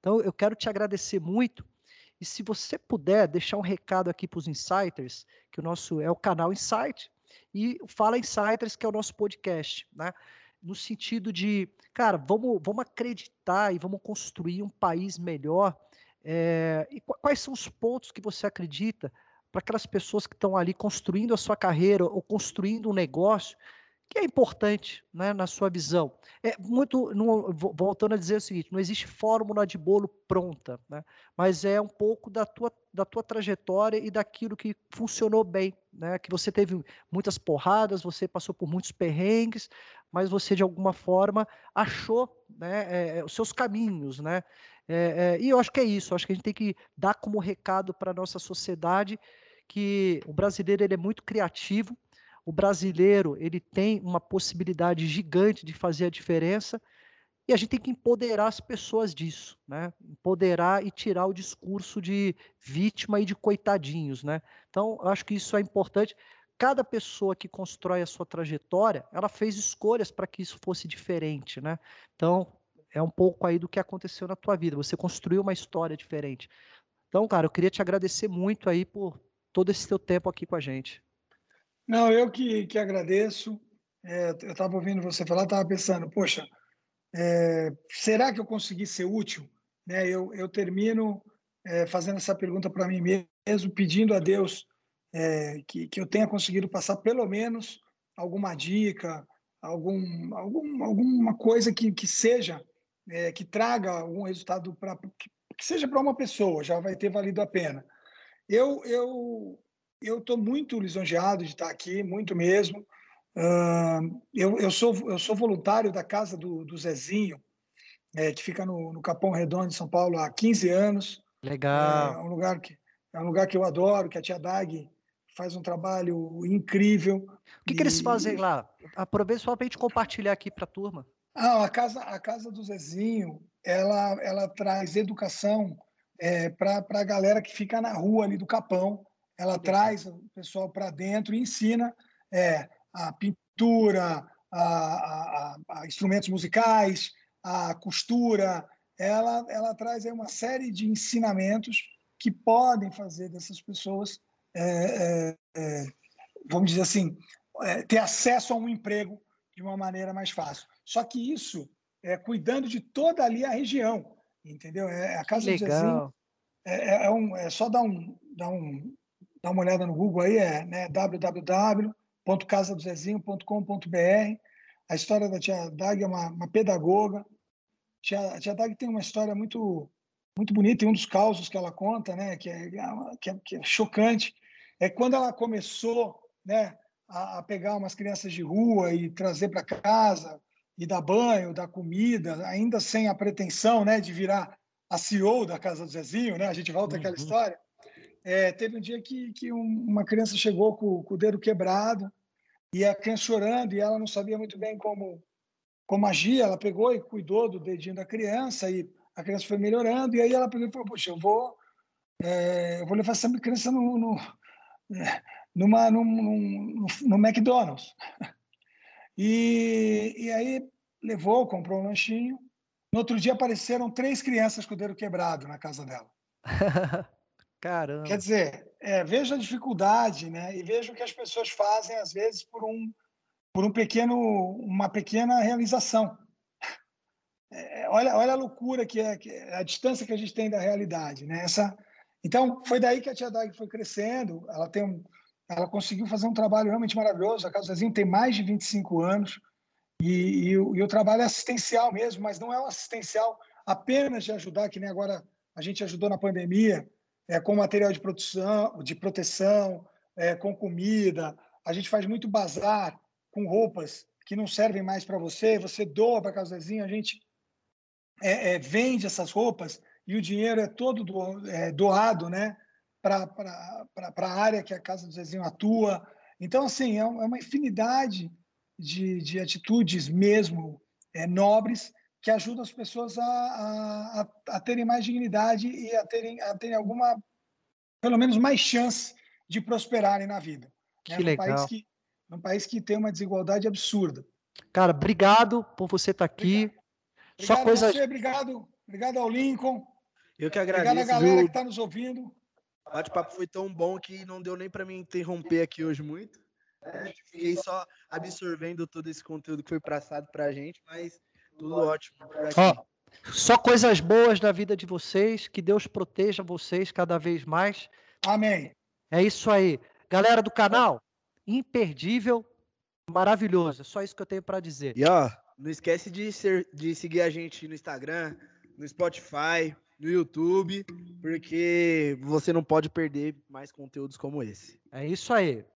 Então, eu quero te agradecer muito. E se você puder deixar um recado aqui para os insiders, que o nosso é o canal Insight, e Fala Insiders, que é o nosso podcast, né? No sentido de, cara, vamos, vamos acreditar e vamos construir um país melhor. É, e quais são os pontos que você acredita para aquelas pessoas que estão ali construindo a sua carreira ou construindo um negócio que é importante né, na sua visão. É muito, voltando a dizer o seguinte, não existe fórmula de bolo pronta, né, mas é um pouco da tua, da tua trajetória e daquilo que funcionou bem, né, que você teve muitas porradas, você passou por muitos perrengues, mas você de alguma forma achou né, é, os seus caminhos, né, é, é, e eu acho que é isso, acho que a gente tem que dar como recado para a nossa sociedade que o brasileiro ele é muito criativo, o brasileiro ele tem uma possibilidade gigante de fazer a diferença e a gente tem que empoderar as pessoas disso, né? Empoderar e tirar o discurso de vítima e de coitadinhos, né? Então, acho que isso é importante. Cada pessoa que constrói a sua trajetória, ela fez escolhas para que isso fosse diferente, né? Então, é um pouco aí do que aconteceu na tua vida. Você construiu uma história diferente. Então, cara, eu queria te agradecer muito aí por todo esse teu tempo aqui com a gente. Não, eu que, que agradeço. É, eu estava ouvindo você falar, estava pensando, poxa, é, será que eu consegui ser útil? Né, eu, eu termino é, fazendo essa pergunta para mim mesmo, pedindo a Deus é, que, que eu tenha conseguido passar pelo menos alguma dica, algum, algum, alguma coisa que, que seja, é, que traga algum resultado para que, que seja para uma pessoa, já vai ter valido a pena. Eu, eu eu estou muito lisonjeado de estar aqui, muito mesmo. Uh, eu, eu, sou, eu sou voluntário da casa do, do Zezinho, é, que fica no, no, Capão Redondo, de São Paulo, há 15 anos. Legal. É um lugar que, é um lugar que eu adoro, que a tia Dag faz um trabalho incrível. O que, e... que eles fazem lá? Aproveita só para a gente compartilhar aqui para a turma. Ah, a casa, a casa do Zezinho, ela, ela traz educação é, para a galera que fica na rua ali do Capão ela traz o pessoal para dentro e ensina é, a pintura, a, a, a, instrumentos musicais, a costura. Ela, ela traz uma série de ensinamentos que podem fazer dessas pessoas, é, é, é, vamos dizer assim, é, ter acesso a um emprego de uma maneira mais fácil. Só que isso é cuidando de toda ali a região, entendeu? É, a Casa Legal. do Zezinho é, é, um, é só dar um, dar um dá uma olhada no Google aí, é né, www.casadozezinho.com.br. A história da tia Dag é uma, uma pedagoga. Tia, a tia Dag tem uma história muito muito bonita e um dos causos que ela conta, né, que é, que é, que é chocante, é quando ela começou, né, a, a pegar umas crianças de rua e trazer para casa e dar banho, dar comida, ainda sem a pretensão, né, de virar a CEO da casa do Zezinho, né? A gente volta uhum. àquela história. É, teve um dia que, que uma criança chegou com, com, o dedo quebrado e a criança chorando e ela não sabia muito bem como, como agir. Ela pegou e cuidou do dedinho da criança e a criança foi melhorando. E aí ela pegou e falou: Poxa, eu vou, é, eu vou levar essa criança no, no, numa, num, num, no McDonald's. E, e aí levou, comprou um lanchinho. No outro dia apareceram três crianças com o dedo quebrado na casa dela. Caramba. Quer dizer, é, veja a dificuldade, né? E veja o que as pessoas fazem às vezes por um por um pequeno uma pequena realização. É, olha, olha a loucura que é, que é, a distância que a gente tem da realidade, né? Essa, então foi daí que a Tia Dag foi crescendo. Ela tem um, ela conseguiu fazer um trabalho realmente maravilhoso. A Casa Zezinho tem mais de 25 anos e, e, e, o, e o trabalho é assistencial mesmo, mas não é um assistencial apenas de ajudar, que nem agora a gente ajudou na pandemia é, com material de produção, de proteção, é, com comida. A gente faz muito bazar com roupas que não servem mais para você, você doa para Casa Zezinho, a gente é, é, vende essas roupas e o dinheiro é todo do, é, doado né, para a área que a Casa do Zezinho atua. Então, assim, é, é uma infinidade de, de atitudes mesmo nobres que ajuda as pessoas a, a, a, terem mais dignidade e a terem, a terem alguma, pelo menos mais chance de prosperarem na vida. Que é um legal. país que, É um país que tem uma desigualdade absurda. Cara, obrigado por você estar aqui. Obrigado. Só Obrigado coisas. a você, obrigado, obrigado ao Lincoln. Eu que Obrigado agradeço, à galera viu? que está nos ouvindo. O bate-papo foi tão bom que não deu nem para me interromper aqui hoje muito. né? Fiquei só absorvendo todo esse conteúdo que foi passado pra gente, mas tudo ótimo. Ó, só coisas boas na vida de vocês. Que Deus proteja vocês cada vez mais. Amém. É isso aí. Galera do canal, imperdível, maravilhoso. É só isso que eu tenho para dizer. E ó, não esquece de, ser- de seguir a gente no Instagram, no Spotify, no YouTube, porque você não pode perder mais conteúdos como esse. É isso aí.